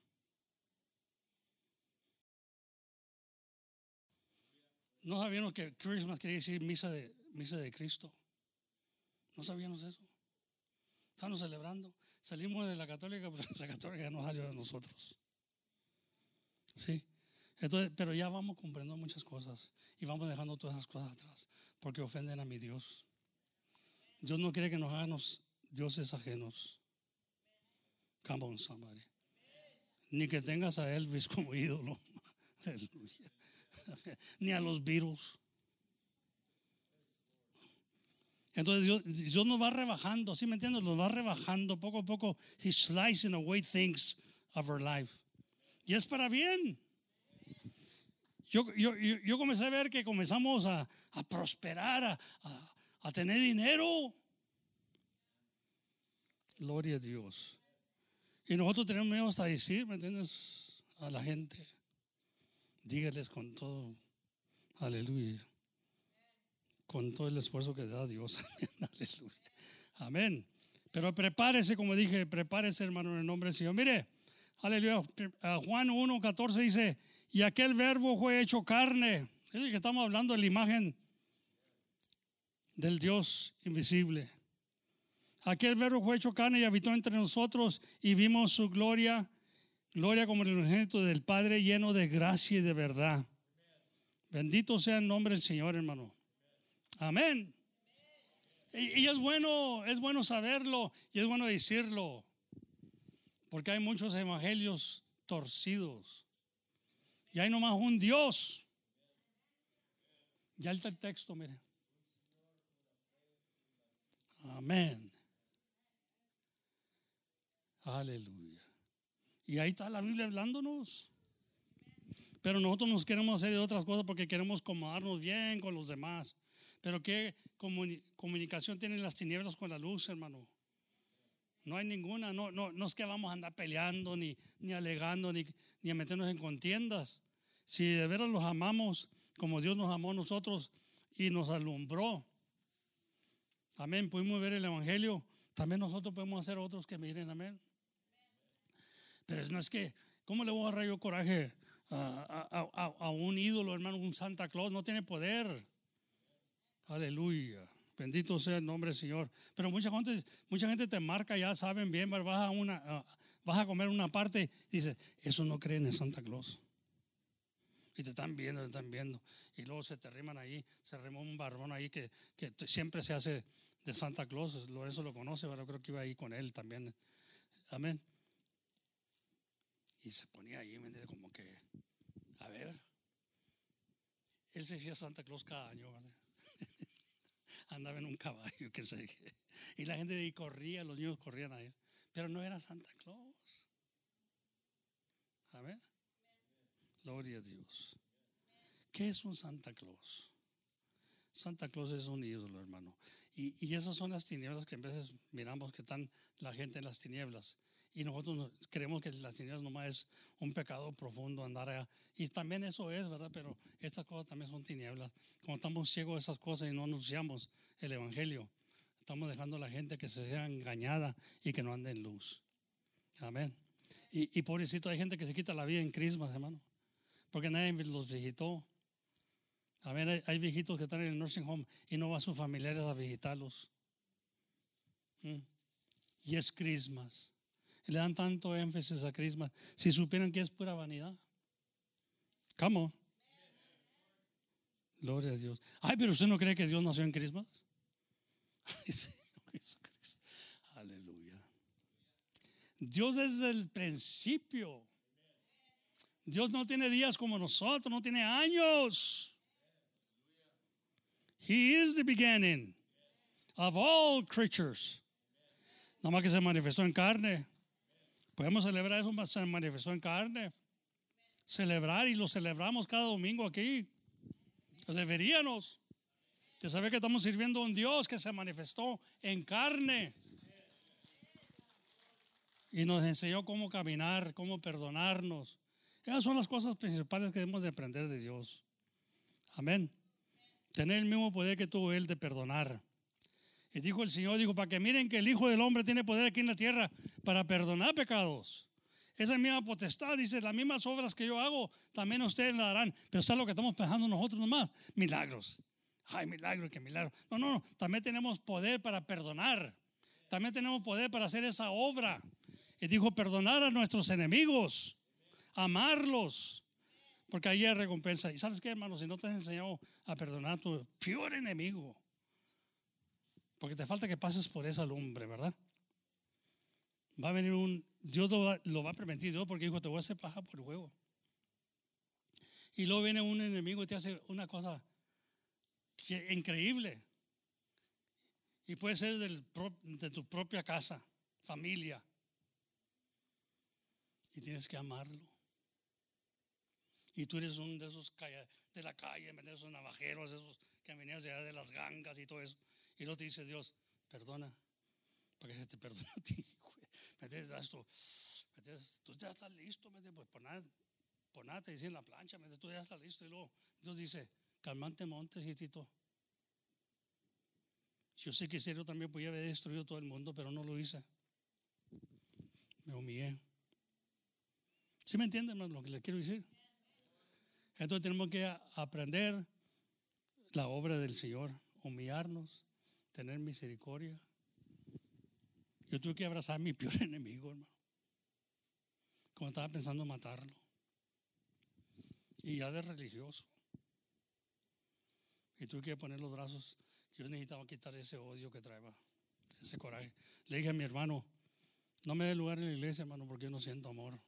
No sabíamos que Christmas quiere decir misa de, misa de Cristo. No sabíamos eso. Estamos celebrando. Salimos de la católica, pero la católica no salió de nosotros. Sí. Entonces, pero ya vamos comprendiendo muchas cosas y vamos dejando todas esas cosas atrás porque ofenden a mi Dios. Dios no quiere que nos hagamos dioses ajenos. Come on, somebody. Ni que tengas a Elvis como ídolo. Ni a los virus. Entonces Dios, Dios, nos va rebajando, ¿sí me entiendes? Nos va rebajando poco a poco. He's slicing away things of our life. Y es para bien. Yo, yo, yo comencé a ver que comenzamos a, a prosperar, a, a, a, tener dinero. Gloria a Dios. Y nosotros tenemos miedo hasta decir, ¿me entiendes? A la gente. Dígales con todo. Aleluya con todo el esfuerzo que da Dios. Aleluya. Amén. Pero prepárese, como dije, prepárese, hermano, en el nombre del Señor. Mire, aleluya. Juan 1, 14 dice: Y aquel verbo fue hecho carne. Es el que estamos hablando de la imagen del Dios invisible. Aquel verbo fue hecho carne y habitó entre nosotros y vimos su gloria, gloria como el unigénito del Padre lleno de gracia y de verdad. Bendito sea el nombre del Señor, hermano. Amén. Y, es bueno, es bueno saberlo y es bueno decirlo. Porque hay muchos evangelios torcidos. Y hay nomás un Dios. Ya está el texto, mire. Amén. Aleluya. Y ahí está la Biblia hablándonos. Pero nosotros nos queremos hacer de otras cosas porque queremos acomodarnos bien con los demás. Pero ¿qué comunicación tienen las tinieblas con la luz, hermano? No hay ninguna, no, no, no es que vamos a andar peleando, ni, ni alegando, ni, ni a meternos en contiendas. Si de veras los amamos como Dios nos amó a nosotros y nos alumbró. Amén. Pudimos ver el Evangelio también nosotros podemos hacer otros que miren, amén. Pero no es que, ¿cómo le voy a agarrar coraje a, a- a- a un ídolo, hermano, un Santa Claus? No tiene poder. Aleluya. Bendito sea el nombre del Señor. Pero mucha gente, mucha gente te marca, ya saben bien, vas a, una, vas a comer una parte dice, eso no creen en Santa Claus. Y te están viendo, te están viendo. Y luego se te riman ahí, se rima un barbón ahí que, que siempre se hace de Santa Claus. Lorenzo lo conoce, pero creo que iba ahí con él también. Amén. Y se ponía ahí. Como que, a ver. Él se decía Santa Claus cada año, ¿verdad? Andaba en un caballo, que sé. qué. Y la gente ahí corría, los niños corrían ahí. Pero no era Santa Claus. Amén. Gloria a Dios. ¿Qué es un Santa Claus? Santa Claus es un ídolo, hermano. Y, y esas son las tinieblas que a veces miramos que están la gente en las tinieblas. Y nosotros no- creemos que las tinieblas nomás es un pecado profundo andar allá. Y también eso es, ¿verdad? Pero estas cosas también son tinieblas. Cuando estamos ciegos de esas cosas y no anunciamos el Evangelio, estamos dejando a la gente que se sea engañada y que no ande en luz. Amén. Y, pobrecito, hay gente que se quita la vida en Christmas, hermano. Porque nadie los visitó. A ver, hay, viejitos que están en el nursing home y no van sus familiares a visitarlos. Mm. Y es Christmas. Le dan tanto énfasis a Christmas. Si supieran que es pura vanidad. ¿Cómo? Gloria a Dios. Ay, pero usted no cree que Dios nació en Jesucristo. Aleluya. Dios desde el principio. Dios no tiene días como nosotros, no tiene años. He is the beginning of all creatures. Nada más que se manifestó en carne. Podemos celebrar eso, se manifestó en carne. Celebrar y lo celebramos cada domingo aquí. Deberíamos de saber que estamos sirviendo a un Dios que se manifestó en carne. Y nos enseñó cómo caminar, cómo perdonarnos. Esas son las cosas principales que debemos de aprender de Dios. Amén. Tener el mismo poder que tuvo Él de perdonar. Y dijo el Señor, dijo, para que miren que el Hijo del Hombre tiene poder aquí en la tierra para perdonar pecados. Esa misma potestad, dice, las mismas obras que yo hago, también ustedes la harán. Pero ¿sabes lo que estamos pensando nosotros nomás? Milagros. Ay, milagro, que milagro. No, no, no. También tenemos poder para perdonar. También tenemos poder para hacer esa obra. Y dijo, perdonar a nuestros enemigos, amarlos, porque ahí hay recompensa. ¿Y sabes qué, hermano? Si no te has enseñado a perdonar a tu peor enemigo, porque te falta que pases por esa lumbre, ¿verdad? Va a venir un, Dios lo va, lo va a permitir, Dios, porque dijo, te voy a hacer paja por huevo. Y luego viene un enemigo y te hace una cosa increíble. Y puede ser del de tu propia casa, familia. Y tienes que amarlo. Y tú eres uno de esos de la calle, de esos navajeros, esos que venías allá de las gangas y todo eso. Y luego te dice Dios, perdona, para que se te perdone a ti. ¿Me entiendes? Esto, ¿me entiendes? Tú ya estás listo, ¿me? Pues por nada, por la plancha, ¿me? Tú ya estás listo. Y luego Dios dice, calmante montes, hijito. Yo sé que yo también podía haber destruido todo el mundo, pero no lo hice. Me humillé. ¿Sí me entienden lo que les quiero decir? Entonces tenemos que aprender la obra del Señor, humillarnos, tener misericordia. Yo tuve que abrazar a mi peor enemigo, hermano. Como estaba pensando matarlo. Y ya de religioso. Y tuve que poner los brazos. Yo necesitaba quitar ese odio que traía, ese coraje. Le dije a mi hermano, no me dé lugar en la iglesia, hermano, porque yo no siento amor.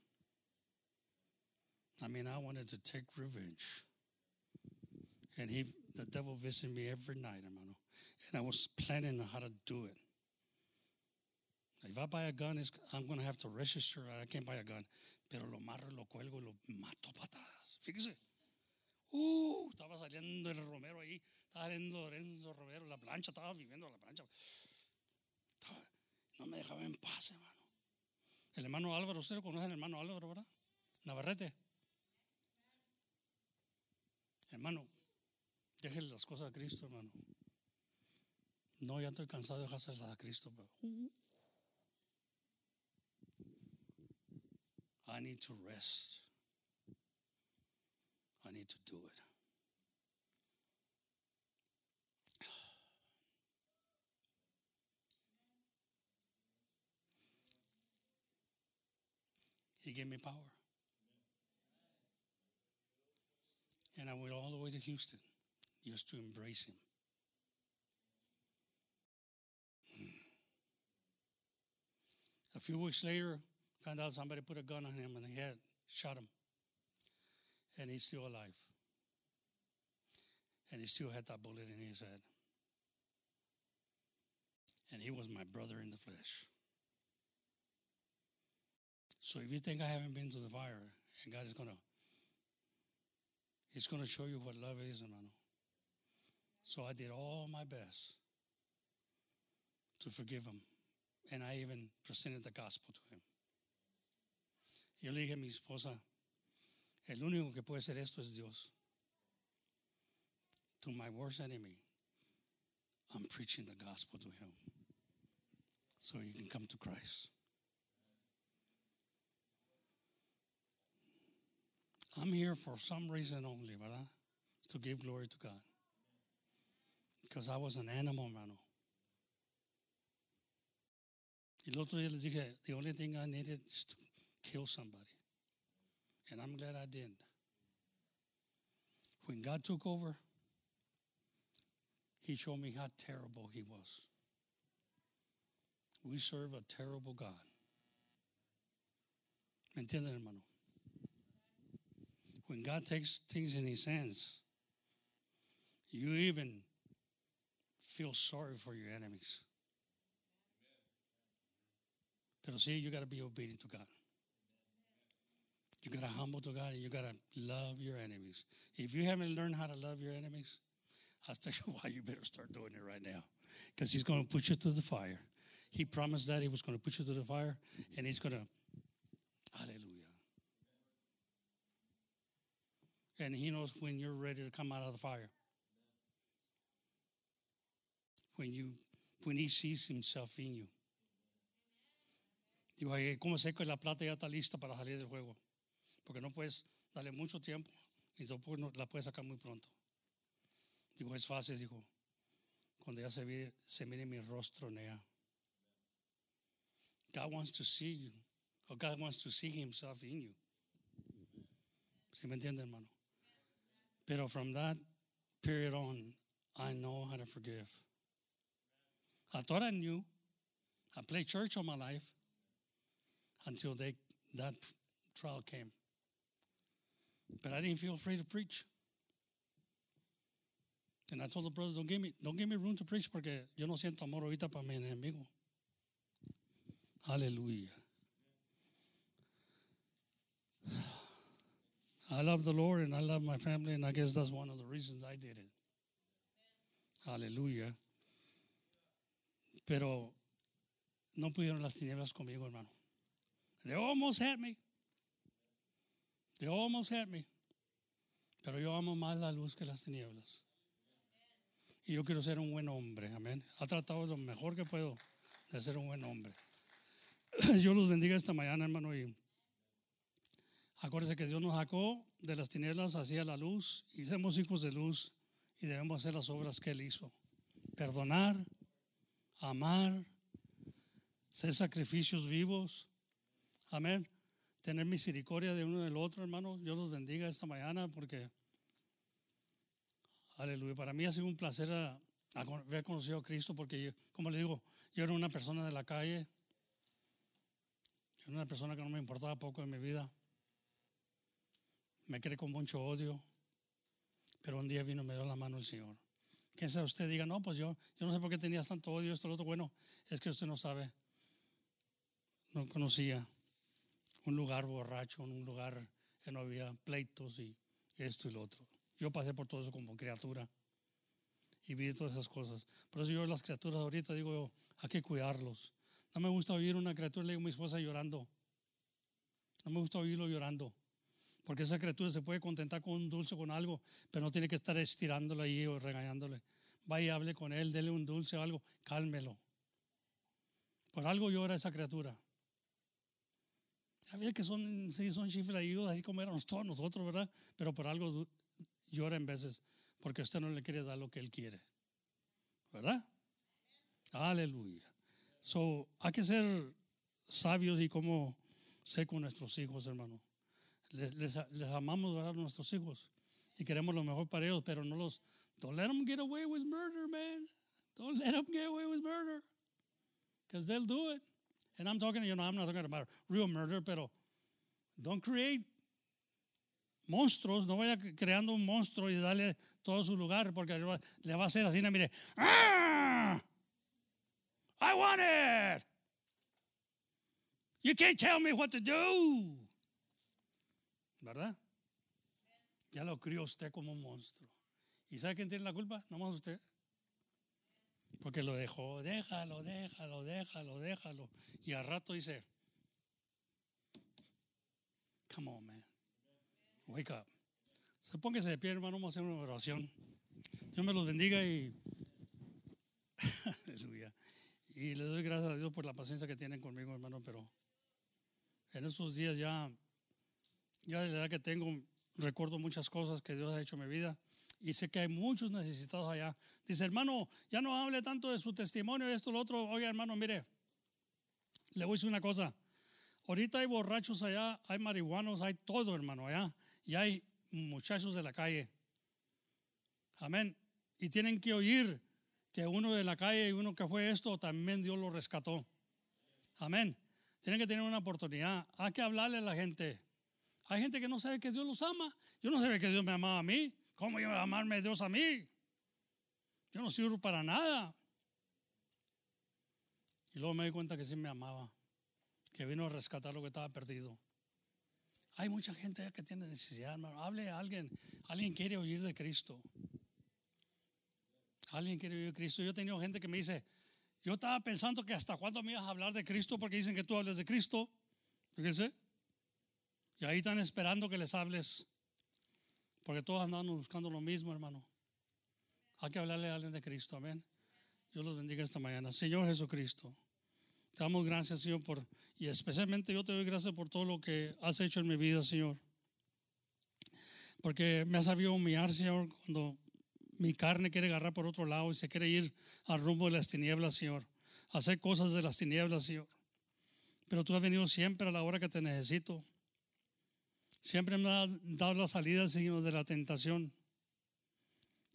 I mean, I wanted to take revenge. And he, the devil visited me every night, hermano. And I was planning on how to do it. If I buy a gun, I'm going to have to register. I can't buy a gun. Pero lo amarro, lo cuelgo lo mato patadas. Fíjese. Uh, estaba saliendo el Romero ahí. Estaba Romero. La plancha, estaba viviendo la plancha. No me dejaba en paz, hermano. El hermano Álvaro, ¿usted lo conoce, el hermano Álvaro, verdad? Navarrete. Hermano, déjele las cosas a Cristo, hermano. No, ya estoy cansado de dejársela a Cristo. I need to rest. I need to do it. He gave me power. And I went all the way to Houston just to embrace him. A few weeks later, found out somebody put a gun on him in the head, shot him. And he's still alive. And he still had that bullet in his head. And he was my brother in the flesh. So if you think I haven't been to the fire, and God is gonna He's gonna show you what love is, hermano. So I did all my best to forgive him. And I even presented the gospel to him. Yo le dije a mi esposa, el único que puede hacer esto es Dios. To my worst enemy, I'm preaching the gospel to him. So he can come to Christ. I'm here for some reason only, ¿verdad? To give glory to God. Because I was an animal, hermano. The only thing I needed is to kill somebody. And I'm glad I didn't. When God took over, He showed me how terrible He was. We serve a terrible God. ¿Me entienden, hermano? When God takes things in His hands, you even feel sorry for your enemies. Pero see, you got to be obedient to God. You got to humble to God and you got to love your enemies. If you haven't learned how to love your enemies, I'll tell you why you better start doing it right now. Because He's going to put you through the fire. He promised that He was going to put you through the fire and He's going to, hallelujah. And He knows when you're ready to come out of the fire. When you when He sees Himself in you. Digo, "Ay, ¿cómo sé que la plata ya está lista para salir del juego? Porque no puedes darle mucho tiempo y tampoco la puedes sacar muy pronto. Digo, es fácil, dijo, cuando ya se, ve, se mire mi rostro, Nea. God wants to see you, or God wants to see Himself in you. ¿Sí me entiende, hermano? Pero from that period on, I know how to forgive. I thought I knew. I played church all my life until they, that trial came. But I didn't feel free to preach. And I told the brother, don't give me, don't give me room to preach porque yo no siento amor ahorita para mi enemigo. Aleluya. I love the Lord and I love my family, and I guess that's one of the reasons I did it. Aleluya. Pero no pudieron las tinieblas conmigo, hermano. They almost had me. They almost had me. Pero yo amo más la luz que las tinieblas. Y yo quiero ser un buen hombre, amén. Ha tratado lo mejor que puedo de ser un buen hombre. Yo los bendiga esta mañana, hermano. Y acuérdense que Dios nos sacó de las tinieblas hacia la luz y somos hijos de luz y debemos hacer las obras que Él hizo. Perdonar, amar, ser sacrificios vivos. Amén. Tener misericordia de uno del otro, hermano. Dios los bendiga esta mañana porque, aleluya, para mí ha sido un placer a- a con- haber conocido a Cristo porque, como le digo, yo era una persona de la calle. Era una persona que no me importaba poco en mi vida. Me creé con mucho odio. Pero un día vino y me dio la mano el Señor. Quién sabe usted diga, no, pues yo, yo no sé por qué tenías tanto odio, esto, lo otro. Bueno, es que usted no sabe. No conocía un lugar borracho, un lugar que no había pleitos y esto y lo otro. Yo pasé por todo eso como criatura y vi todas esas cosas. Por eso yo las criaturas ahorita digo, hay que cuidarlos. No me gusta oír una criatura, le digo a mi esposa llorando. No me gusta oírlo llorando. Porque esa criatura se puede contentar con un dulce, con algo, pero no tiene que estar estirándole ahí o regañándole. vaya y hable con él, dele un dulce o algo, cálmelo. Por algo llora esa criatura. Sabía que son, sí, son chiflados, así como éramos todos nosotros, ¿verdad? Pero por algo llora en veces, porque usted no le quiere dar lo que él quiere. ¿Verdad? Aleluya. So, hay que ser sabios y cómo ser con nuestros hijos, hermano. Les, les, amamos a nuestros hijos y queremos lo mejor para ellos, pero no los. Don't let them get away with murder, man. Don't let them get away with murder. Because they'll do it. And I'm talking, you know, I'm not talking about real murder, pero don't create monstruos, no vaya creando un monstruo y darle todo su lugar, porque le va a hacer así, mire, ¡Ah! I want it. You can't tell me what to do. ¿Verdad? Ya lo crió usted como un monstruo. ¿Y sabe quién tiene la culpa? No más usted. Porque lo dejó, déjalo, déjalo, déjalo, déjalo. Y al rato dice, come on, man. Wake up. Se póngase de pie, hermano, vamos a hacer una oración. Dios me los bendiga y... Aleluya. Y le doy gracias a Dios por la paciencia que tienen conmigo, hermano, pero en estos días ya, ya de la edad que tengo, recuerdo muchas cosas que Dios ha hecho en mi vida y sé que hay muchos necesitados allá. Dice, hermano, ya no hable tanto de su testimonio, esto, lo otro. Oye, hermano, mire, le voy a decir una cosa. Ahorita hay borrachos allá, hay marihuanos, hay todo, hermano, allá. Y hay muchachos de la calle. Amén. Y tienen que oír que uno de la calle y uno que fue esto, también Dios lo rescató. Amén. Tienen que tener una oportunidad. Hay que hablarle a la gente. Hay gente que no sabe que Dios los ama. Yo no sabía que Dios me amaba a mí. ¿Cómo iba a amarme Dios a mí? Yo no sirvo para nada. Y luego me di cuenta que sí me amaba, que vino a rescatar lo que estaba perdido. Hay mucha gente que tiene necesidad, hermano. Hable a alguien. Alguien quiere oír de Cristo. Alguien quiere oír de Cristo. Yo he tenido gente que me dice, yo estaba pensando que hasta cuándo me ibas a hablar de Cristo porque dicen que tú hables de Cristo. Fíjese. Y ahí están esperando que les hables. Porque todos andamos buscando lo mismo, hermano. Hay que hablarle a alguien de Cristo. Amén. Yo los bendiga esta mañana. Señor Jesucristo. Te damos gracias, Señor, por, y especialmente yo te doy gracias por todo lo que has hecho en mi vida, Señor. Porque me has sabido humillar, Señor, cuando mi carne quiere agarrar por otro lado y se quiere ir al rumbo de las tinieblas, Señor. Hacer cosas de las tinieblas, Señor. Pero tú has venido siempre a la hora que te necesito. Siempre me has dado la salida, Señor, de la tentación.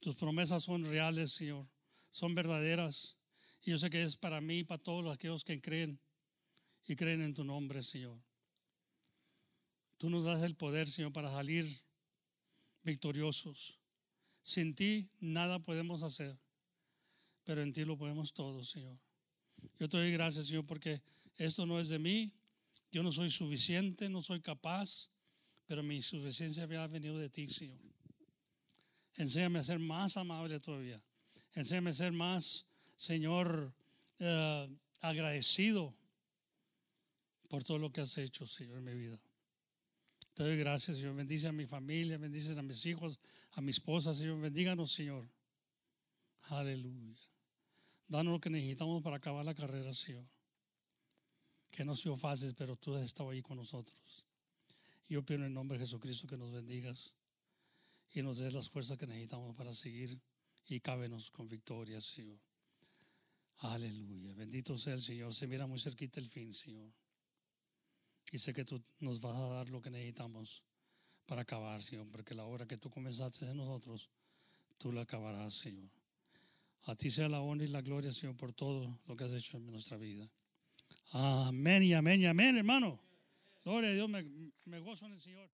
Tus promesas son reales, Señor. Son verdaderas. Y yo sé que es para mí y para todos aquellos que creen y creen en tu nombre, Señor. Tú nos das el poder, Señor, para salir victoriosos. Sin ti nada podemos hacer, pero en ti lo podemos todo, Señor. Yo te doy gracias, Señor, porque esto no es de mí. Yo no soy suficiente, no soy capaz, pero mi suficiencia había venido de ti, Señor. Enséñame a ser más amable todavía. Enséñame a ser más, Señor, eh, agradecido por todo lo que has hecho, Señor, en mi vida. Te doy gracias, Señor. Bendice a mi familia, bendice a mis hijos, a mi esposa, Señor. Bendíganos, Señor. Aleluya. Danos lo que necesitamos para acabar la carrera, Señor. Que no sea fácil, pero tú has estado ahí con nosotros. Yo pido en el nombre de Jesucristo que nos bendigas y nos des las fuerzas que necesitamos para seguir y cábenos con victoria, Señor. Aleluya. Bendito sea el Señor. Se mira muy cerquita el fin, Señor. Y sé que tú nos vas a dar lo que necesitamos para acabar, Señor, porque la obra que tú comenzaste en nosotros, tú la acabarás, Señor. A ti sea la honra y la gloria, Señor, por todo lo que has hecho en nuestra vida. Amén y amén y amén, hermano. Gloria a Dios, me, me gozo en el Señor.